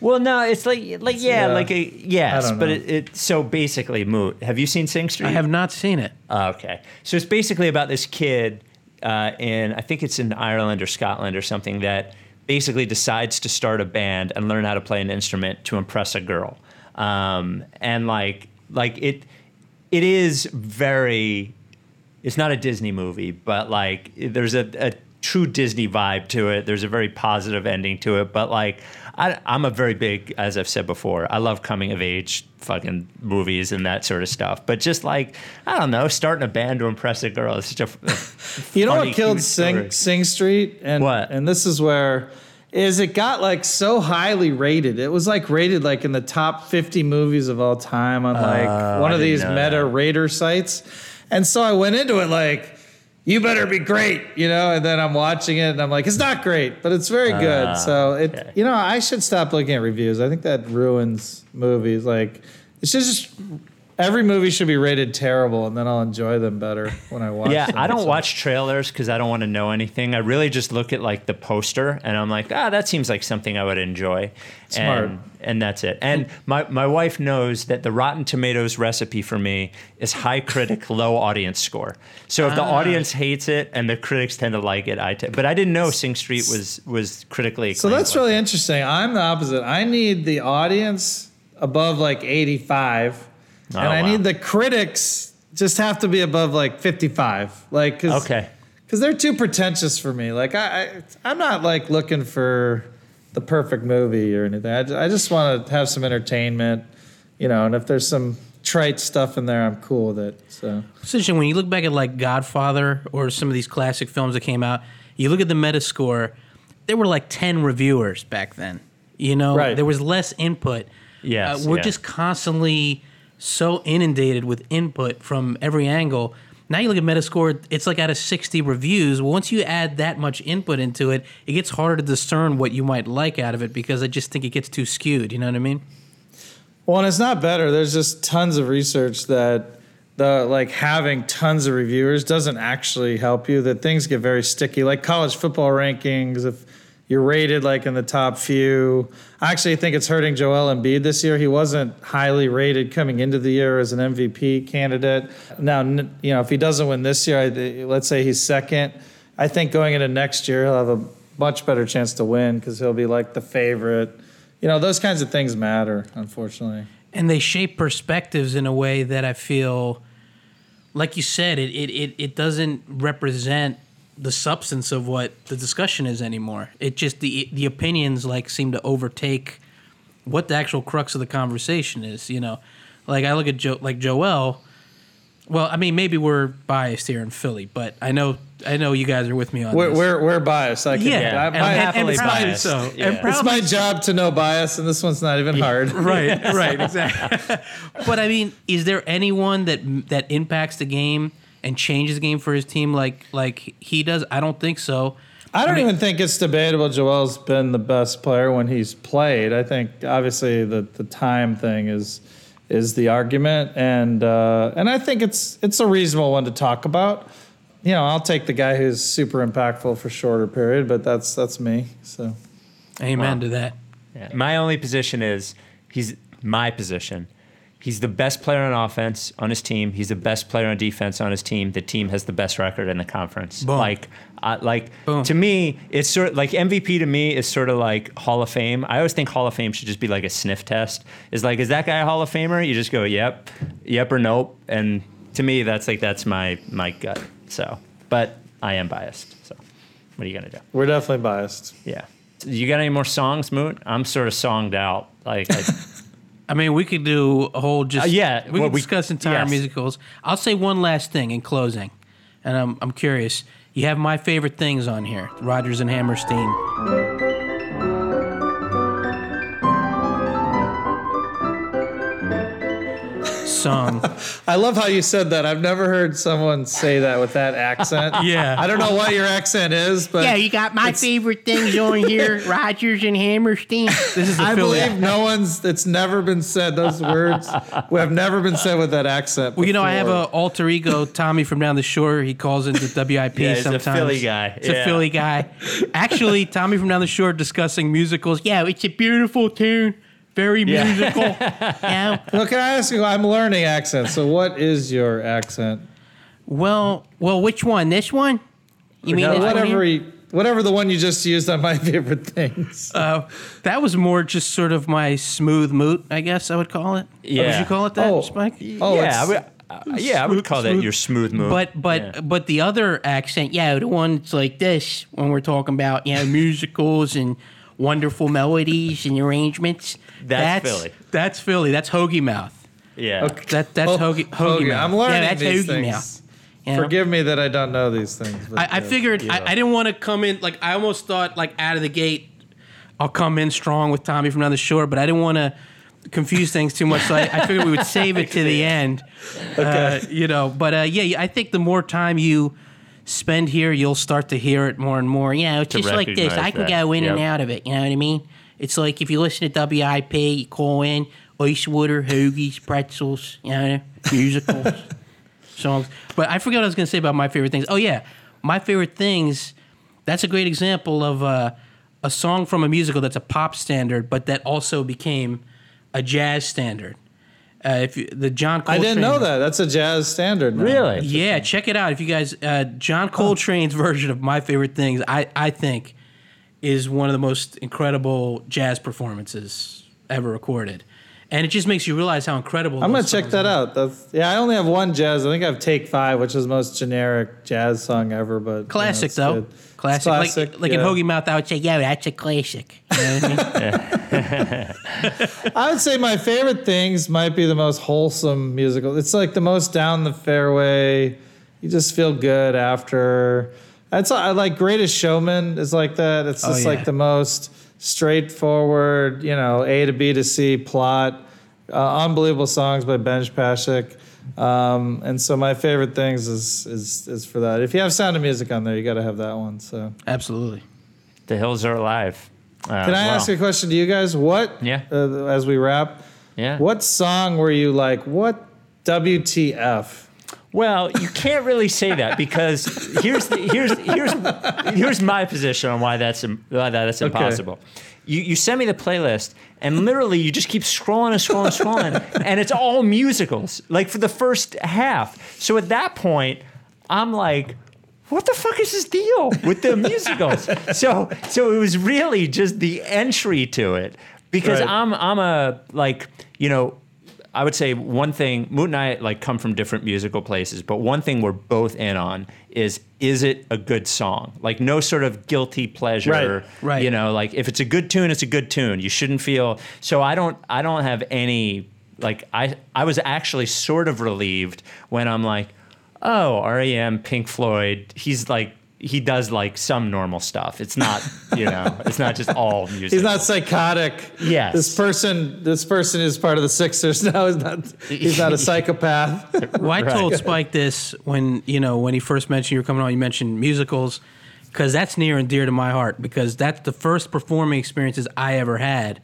Well, no, it's like like yeah, Yeah. like a yes, don't but know. it, it so basically moot. Have you seen Sing Street? I have not seen it. Oh, okay, so it's basically about this kid uh, in I think it's in Ireland or Scotland or something that basically decides to start a band and learn how to play an instrument to impress a girl, um, and like like it it is very it's not a Disney movie, but like there's a, a true Disney vibe to it. There's a very positive ending to it, but like I, I'm a very big, as I've said before, I love coming of age fucking movies and that sort of stuff. But just like I don't know, starting a band to impress a girl is such a, You know what killed Sing story. Sing Street? And What? And this is where is it got like so highly rated. It was like rated like in the top 50 movies of all time on like oh, one Oh, I of these meta that. rater sites. And so I went into it like you better be great, you know, and then I'm watching it and I'm like, it's not great, but it's very good. Ah, so it, okay. you know, I should stop looking at reviews. I think that ruins movies. Like, it's just every movie should be rated terrible, and then I'll enjoy them better when I watch. Them. Yeah, them. I don't watch trailers because I don't want to know anything. I really just look at like the poster and I'm like, ah, that seems like something I would enjoy. Smart. And, and that's it. And my, my wife knows that the Rotten Tomatoes recipe for me is high critic, low audience score. So if the Ah. audience hates it and the critics tend to like it, I t- but I didn't know Sing Street was was critically So that's really that. interesting. I'm the opposite. I need the audience above like 85, Oh, and I wow. need the critics just have to be above like 55. Like, cause, Okay. because they're too pretentious for me. Like, I, I I'm not like looking for the perfect movie or anything. I, I just want to have some entertainment, you know. And if there's some trite stuff in there, I'm cool with it. So It's interesting when you look back at like Godfather or some of these classic films that came out. You look at the Metascore. There were like ten reviewers back then. You know, Right. there was less input. Yes, uh, we're yeah. just constantly so inundated with input from every angle. Now you look at Metascore, it's like out of 60 reviews. Once you add that much input into it, it gets harder to discern what you might like out of it because I just think it gets too skewed. You know what I mean? Well, and it's not better. There's just tons of research that the like having tons of reviewers doesn't actually help you. That things get very sticky, like college football rankings. If you're rated like in the top few, I actually think it's hurting Joel Embiid this year. He wasn't highly rated coming into the year as an MVP candidate. Now, you know, if he doesn't win this year, let's say he's second. I think going into next year, he'll have a much better chance to win because he'll be like the favorite. You know, those kinds of things matter, unfortunately. and they shape perspectives in a way that I feel, like you said, it it it, it doesn't represent the substance of what the discussion is anymore. It just the the opinions like seem to overtake what the actual crux of the conversation is. You know, like I look at Joe like Joel. Well, I mean, maybe we're biased here in Philly, but I know I know you guys are with me on We're, this. we're, we're biased. I can, yeah, I, and, my- and- and happily biased. so. Yeah. And it's my job to know bias, and this one's not even hard. right, right, exactly. but I mean, is there anyone that that impacts the game and change his game for his team like like he does? I don't think so. I don't I mean- even think it's debatable. Joel's been the best player when he's played. I think obviously the the time thing is is the argument, and uh, and I think it's it's a reasonable one to talk about. You know, I'll take the guy who's super impactful for shorter period, but that's that's me. So Amen to that. Yeah. My only position is he's my position. He's the best player on offense on his team. He's the best player on defense on his team. The team has the best record in the conference. Boom. Like, I like Boom. to me, it's sort of like MVP to me is sort of like Hall of Fame. I always think Hall of Fame should just be like a sniff test. Is like, is that guy a Hall of Famer? You just go, yep, yep or nope. And to me, that's like that's my my gut. So, but I am biased. So, what are you gonna do? we're definitely biased. Yeah. You got any more songs, Moot? I'm sort of songed out. Like, I, I mean, we could do a whole just Uh, yeah, We well, could we- discuss entire yes. musicals. I'll say one last thing in closing, and I'm I'm curious. You have my favorite things on here, Rodgers and Hammerstein. Song. I love how you said that. I've never heard someone say that with that accent. Yeah. I don't know what your accent is, but Yeah, you got my favorite things on here, Rodgers and Hammerstein. This is the I Philly. believe no one's. It's never been said. Those words have never been said with that accent. Well, you know, I have before. a alter ego, Tommy from down the shore. He calls into WIP Yeah, he's a sometimes. Philly guy. It's a Yeah. Philly guy. Actually, Tommy from down the shore discussing musicals. Yeah, it's a beautiful tune. Very musical. yeah. Well, can I ask you? I'm learning accents. So, what is your accent? Well, well, which one? This one? You mean this whatever, here? he, whatever the one you just used on my favorite things. Uh, that was more just sort of my smooth moot, I guess I would call it. Yeah. Would you call it that, Oh. Spike? Oh, yeah, I would, uh, yeah, I would call that your smooth move. But but Yeah. but the other accent, yeah, the one's like this when we're talking about you know musicals and wonderful melodies and arrangements. That's Philly. That's Philly. That's hoagie mouth. yeah, That that's Oh, hoagie hoagie, hoagie. mouth. I'm learning yeah, that's these hoagie things. mouth. You know? Forgive me that I don't know these things. but, I, I uh, figured you I, know. I didn't want to come in like I almost thought like out of the gate I'll come in strong with Tommy from down the shore, but I didn't want to confuse things too much. So I, I figured we would save it to the end. Uh, you know, but uh, yeah, I think the more time you spend here, you'll start to hear it more and more. You know, it's To just like this. I can that. go in and out of it. You know what I mean? It's like if you listen to WIP, you call in ice water, hoagies, pretzels, you know, musicals songs. But I forgot what I was going to say about my favorite things. Oh yeah, my favorite things. That's a great example of uh, a song from a musical that's a pop standard, but that also became a jazz standard. Uh, if you, the John Coltrane, I didn't know that. That's a jazz standard. now. really. Yeah, check it out if you guys. Uh, John Coltrane's version of my favorite things, I I think, is one of the most incredible jazz performances ever recorded, and it just makes you realize how incredible. I'm gonna check that are. out. That's, yeah, I only have one jazz. I think I have Take Five, which is the most generic jazz song ever. But you know, Classic though. good. Classic. classic. Like, like in yeah. Hoagie Mouth, I would say, yeah, that's a classic. You know what I mean? I would say my favorite things might be the most wholesome musical. It's like the most down the fairway. You just feel good after. It's I like Greatest Showman is like that. It's Oh, just yeah. like the most straightforward, you know, A to B to C plot. Uh, unbelievable songs by Benj Pasek. Um, and so my favorite things is is is for that. If you have Sound of Music on there, you got to have that one. So Absolutely. The hills are alive. Uh, can I well, ask a question to you guys? What? Yeah. Uh, as we wrap, Yeah. what song were you like? What WTF? Well, you can't really say that because here's the, here's here's here's my position on why that's why that's impossible. You you send me the playlist and literally you just keep scrolling and scrolling and scrolling and it's all musicals like for the first half. So at that point, I'm like. What the fuck is this deal with the musicals? So, so it was really just the entry to it because Right. I'm, I'm a like, you know, I would say one thing, Moot and I like come from different musical places, but one thing we're both in on is is it a good song? Like no sort of guilty pleasure. Right, right. You know, like if it's a good tune, it's a good tune. You shouldn't feel so I don't I don't have any like I I was actually sort of relieved when I'm like, oh, REM, Pink Floyd, he's like he does like some normal stuff. It's not, you know, it's not just all music. He's not psychotic. Yes. This person, this person is part of the Sixers now. He's not. He's not a psychopath. Well, I told Spike this when you know when he first mentioned you were coming on. You mentioned musicals because that's near and dear to my heart because that's the first performing experiences I ever had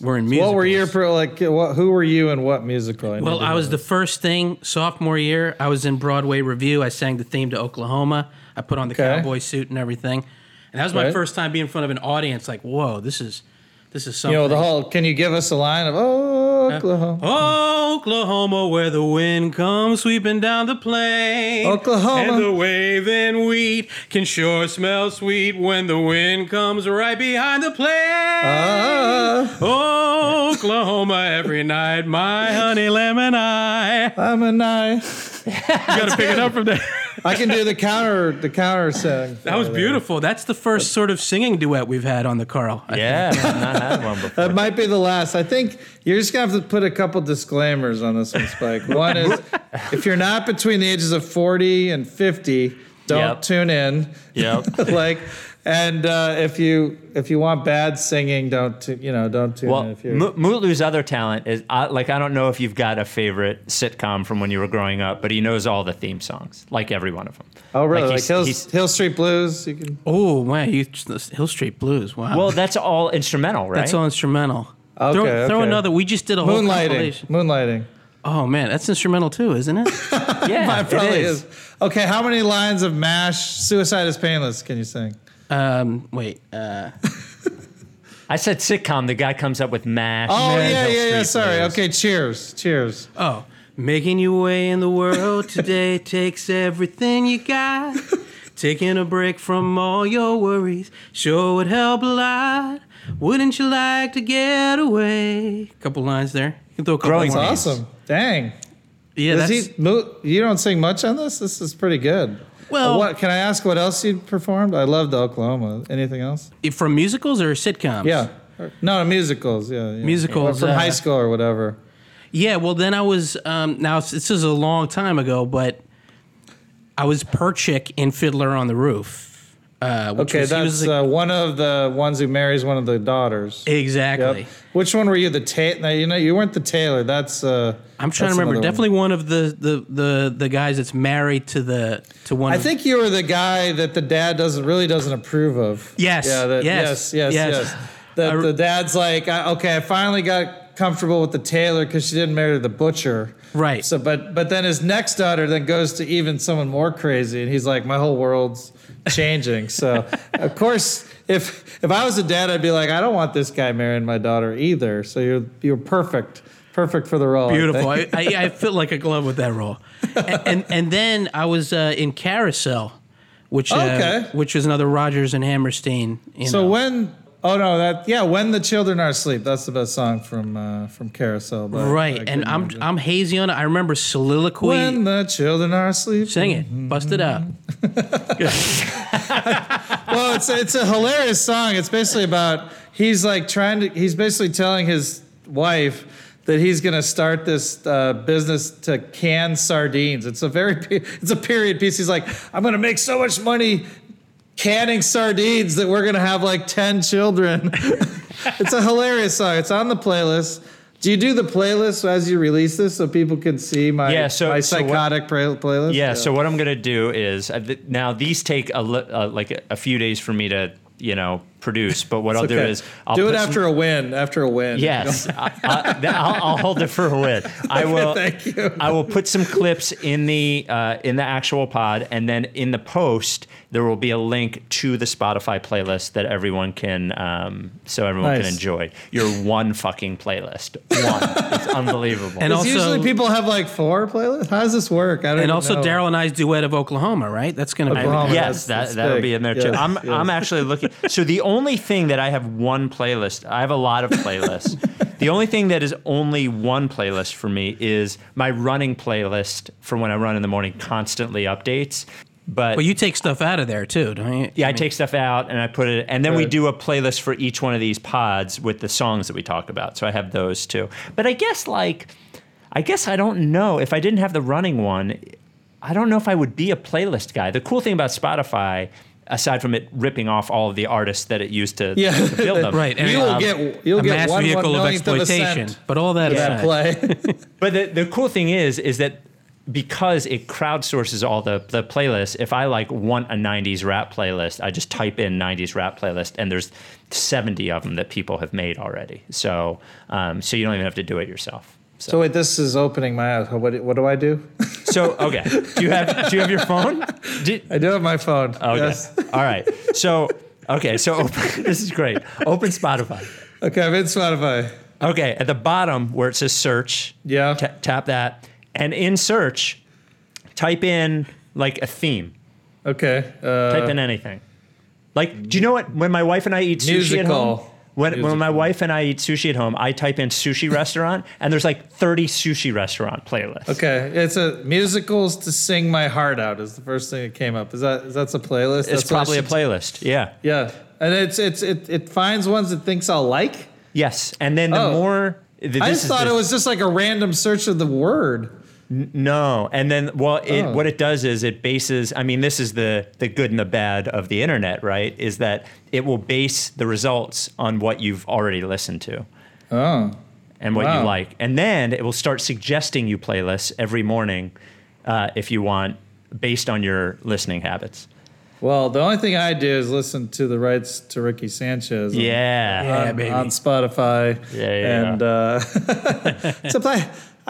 were in musicals. what were your pro- like? What, who were you and what musical? need Well, I was the first thing sophomore year. I was in Broadway revue. I sang the theme to Oklahoma. I put on the Okay. cowboy suit and everything, and that was my Right. first time being in front of an audience. Like, whoa, this is this is something. You know the whole. Can you give us a line of oh, Oklahoma? Oklahoma, where the wind comes sweeping down the plain. Oklahoma. And the waving wheat can sure smell sweet when the wind comes right behind the plain. Ah, Oklahoma, every night, my honey lemon eye. I'm a. You gotta pick it up from there. I can do the counter. The counter sing. That was beautiful. That's the first sort of singing duet we've had on the Carl. I Yeah, I've not had one before. That might be the last. I think you're just gonna have to put a couple disclaimers on this one, Spike. One is if you're not between the ages of 40 and 50, don't Yep. tune in. Yep. like And uh, if you if you want bad singing, don't tu- you know don't tune in. Well, If you're, Mutlu's other talent is I, like I don't know if you've got a favorite sitcom from when you were growing up, but he knows all the theme songs, like every one of them. oh really? Like, he's- Hill, Hill Street Blues. You can. Oh man, you Hill Street Blues. Wow. well, that's all instrumental, right? that's all instrumental. Okay, throw, throw another. We just did a whole Moonlighting. compilation. Moonlighting. Oh man, that's instrumental too, isn't it? yeah, It probably it is. Okay, how many lines of Mash "Suicide Is Painless" can you sing? Um, wait. Uh, I said sitcom. The guy comes up with Mash. Oh and yeah, Hill yeah, yeah. Street Sorry. Blues. Okay, cheers, cheers. oh, making your way in the world today takes everything you got. Taking a break from all your worries sure would help a lot. Wouldn't you like to get away? couple lines there. You can throw a couple Growing. That's pains. awesome. Dang. Yeah, Does that's he, Mo- you don't sing much on this. This is pretty good. Well- what can I ask? What else you performed? I loved Oklahoma. Anything else? from musicals or sitcoms. Yeah. No, musicals. Yeah, yeah. Musicals, Or from uh, high school or whatever. Yeah, well, then I was. Um, now this is a long time ago, but I was Perchik in Fiddler on the Roof. Uh, which Okay, that's uh, one of the ones who marries one of the daughters. exactly. Yep. Which one were you? The ta- no, you know, you weren't the tailor. That's. Uh, I'm trying that's to remember. another one. Definitely one. of the, the the the guys that's married to the to one. I of, think you were the guy that the dad doesn't really doesn't approve of. Yes, Yeah. That, yes, yes. Yes. yes. Yes. That the dad's like, okay, I finally got comfortable with the tailor because she didn't marry the butcher. Right. So, but but then his next daughter then goes to even someone more crazy, and he's like, my whole world's changing. so, of course, if if I was a dad, I'd be like, I don't want this guy marrying my daughter either. So you're you're perfect, perfect for the role. Beautiful. I, I, I fit like a glove with that role. And and, and then I was uh, in Carousel, which uh, Okay. which was another Rodgers and Hammerstein. You So know. when oh no that yeah when the children are asleep that's the best song from uh, from Carousel. right, and I'm. I'm hazy on it. I remember soliloquy. when the children are asleep. Sing it, bust it out. Well, it's it's a hilarious song. It's basically about he's like trying to he's basically telling his wife that he's going to start this uh, business to can sardines. It's a very it's a period piece. He's like, I'm going to make so much money canning sardines that we're going to have like 10 children. it's a hilarious song. It's on the playlist. Do you do the playlist as you release this so people can see my Yeah, so- my so what- psychotic play- playlist? Yeah, So what I'm gonna do is uh, th- now these take a li- uh, like a, a few days for me to you know produce, but what I'll do is I'll do it put some- after a win. After a win. Yes, I, I, I'll, I'll hold it for a win. I will. thank you. I will put some clips in the uh, in the actual pod, and then in the post there will be a link to the Spotify playlist that everyone can, um, so everyone can enjoy your one fucking playlist. One, it's unbelievable. And also, usually people have like four playlists. How does this work? I don't and also. Daryl and I's duet of Oklahoma, right? That's going to be. Oklahoma. yes, that's- that that'll be in there too. Yes, I'm yes. I'm actually looking. So the only thing that I have one playlist. I have a lot of playlists. the only thing that is only one playlist for me is my running playlist for when I run in the morning. Constantly updates, but. But you take stuff out of there too, don't you? yeah, I mean, take stuff out and I put it, and then we do a playlist for each one of these pods with the songs that we talk about. So I have those too. But I guess like, I guess I don't know if I didn't have the running one. I don't know if I would be a playlist guy. The cool thing about Spotify, aside from it ripping off all of the artists that it used to, Yeah. to build them, Right, and You will um, get you'll a get mass one vehicle one of millionth of exploitation. But all that for that aside, play. But the, the cool thing is, is that because it crowdsources all the, the playlists, if I like want a 90s rap playlist, I just type in 90s rap playlist and there's 70 of them that people have made already. So, um, so you don't even have to do it yourself. So, so wait, this is opening my eyes. What what do I do? so okay. Do you have, do you have your phone? I do have my phone. okay. Yes. All right. So, okay. So open, this is great. Open Spotify. Okay, I'm in Spotify. Okay. At the bottom where it says search, Yeah. ta- tap that. And in search, type in like a theme. Okay. Uh, Type in anything. Like, do you know what? When my wife and I eat sushi at home, Musical. When, when my wife and I eat sushi at home, I type in sushi restaurant, and there's like 30 sushi restaurant playlists. okay, it's a musicals to sing my heart out is the first thing that came up. Is that is that's a playlist? It's That's what probably a playlist. Yeah. Yeah, and it's it's it it finds ones it thinks I'll like. Yes. And then the Oh. more. th- I just thought the- it was just like a random search of the word. No, and then well, it, Oh. what it does is it bases. I mean, this is the the good and the bad of the internet, right? Is that it will base the results on what you've already listened to Oh. and what you like, and then it will start suggesting you playlists every morning uh, if you want, based on your listening habits. Well, the only thing I do is listen to the rights to Ricky Sanchez. on- Yeah, Yeah, on, baby. on Spotify. Yeah, yeah, And uh, so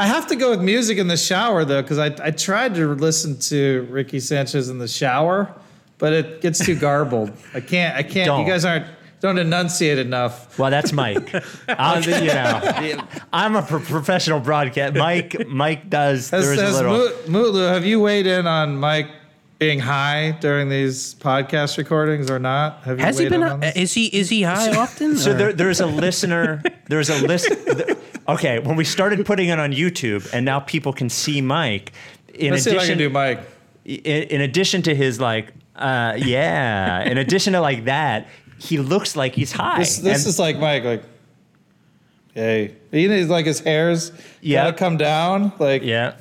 I, I have to go with music in the shower though, because I, I tried to listen to Ricky Sanchez in the shower, but it gets too garbled. I can't. I can't. Don't. You guys aren't don't enunciate enough. Well, that's Mike. I'm, you know, I'm a pro- professional broadcast. Mike, Mike does. Has, There's a little. Mu- Mutlu, have you weighed in on Mike being high during these podcast recordings or not? Have you Has he weighed been? in on this? Is he? Is he high often? So or- there, there's a listener. There's a list. Okay, when we started putting it on YouTube, and now people can see Mike. In Let's see if I addition, can do Mike. in, in addition to his like, uh, yeah. In addition to like that, he looks like he's high. This, this is like Mike, like, hey, you know, like his hair's Yeah. gotta come down, like, yeah.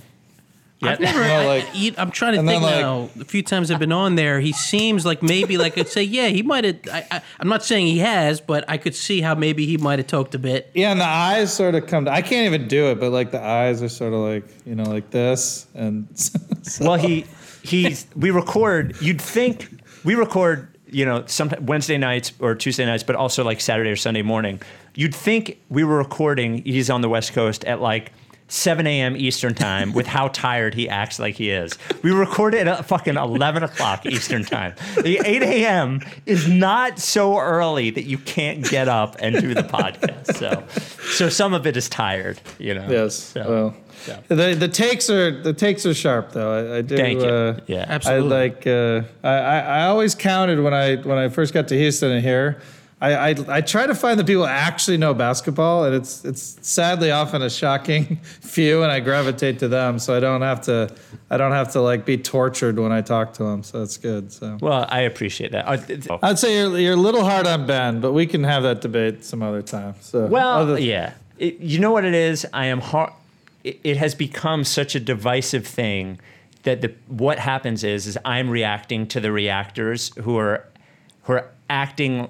Yeah. I've never. You know, I- like- you- I'm trying to think like- now. A few times I've been on there, he seems like maybe like I'd say, yeah, he might have. I, I, I'm not saying he has, but I could see how maybe he might have talked a bit. yeah, and the eyes sort of come. I can't even do it, but like the eyes are sort of like, you know, like this, and so- Well, he he's we record. You'd think we record, you know, some Wednesday nights or Tuesday nights, but also like Saturday or Sunday morning. You'd think we were recording. He's on the West Coast at like. 7 a.m. Eastern time with how tired he acts like he is. We recorded at fucking 11 o'clock Eastern time. The 8 a.m. is not so early that you can't get up and do the podcast. So, so some of it is tired, you know. yes. So, well, so. the the takes are the takes are sharp though. I, I do. Thank you. Uh, Yeah. Absolutely. I like. Uh, I, I I always counted when I when I first got to Houston and here. I, I I try to find the people who actually know basketball, and it's it's sadly often a shocking few, and I gravitate to them. So I don't have to I don't have to like be tortured when I talk to them. So it's good. So Well, I appreciate that. I'd say you're you're a little hard on Ben, but we can have that debate some other time. So Well, other- yeah. It, you know what it is? I am hard. It, it has become such a divisive thing that the what happens is is I'm reacting to the reactors who are who are acting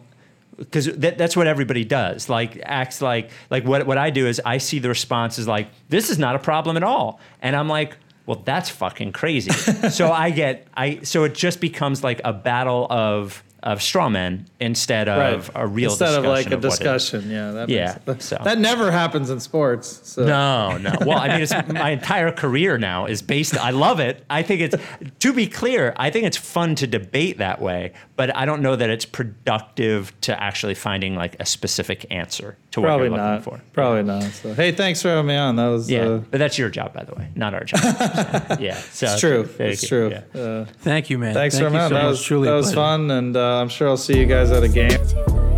because that, that's what everybody does. Like acts like like what, what i do is i see the response is like this is not a problem at all. And i'm like well that's fucking crazy. So i get i so it just becomes like a battle of of straw men instead of a real instead of like a discussion what discussion. Yeah, that Yeah, makes- so. that never happens in sports. So. No, no. Well, I mean, it's my entire career now is based. I love it. I think it's. To be clear, I think it's fun to debate that way, but I don't know that it's productive to actually finding like a specific answer to what Probably you're looking not. for. Probably not. So hey, thanks for having me on. That was Yeah, uh, but that's your job, by the way, not our job. yeah, so it's true. thank It's true. Yeah. Uh, Thank you, man. thanks Thank for having me so on. That was Truly that was pleasure. fun, and uh, I'm sure I'll see you guys at a game.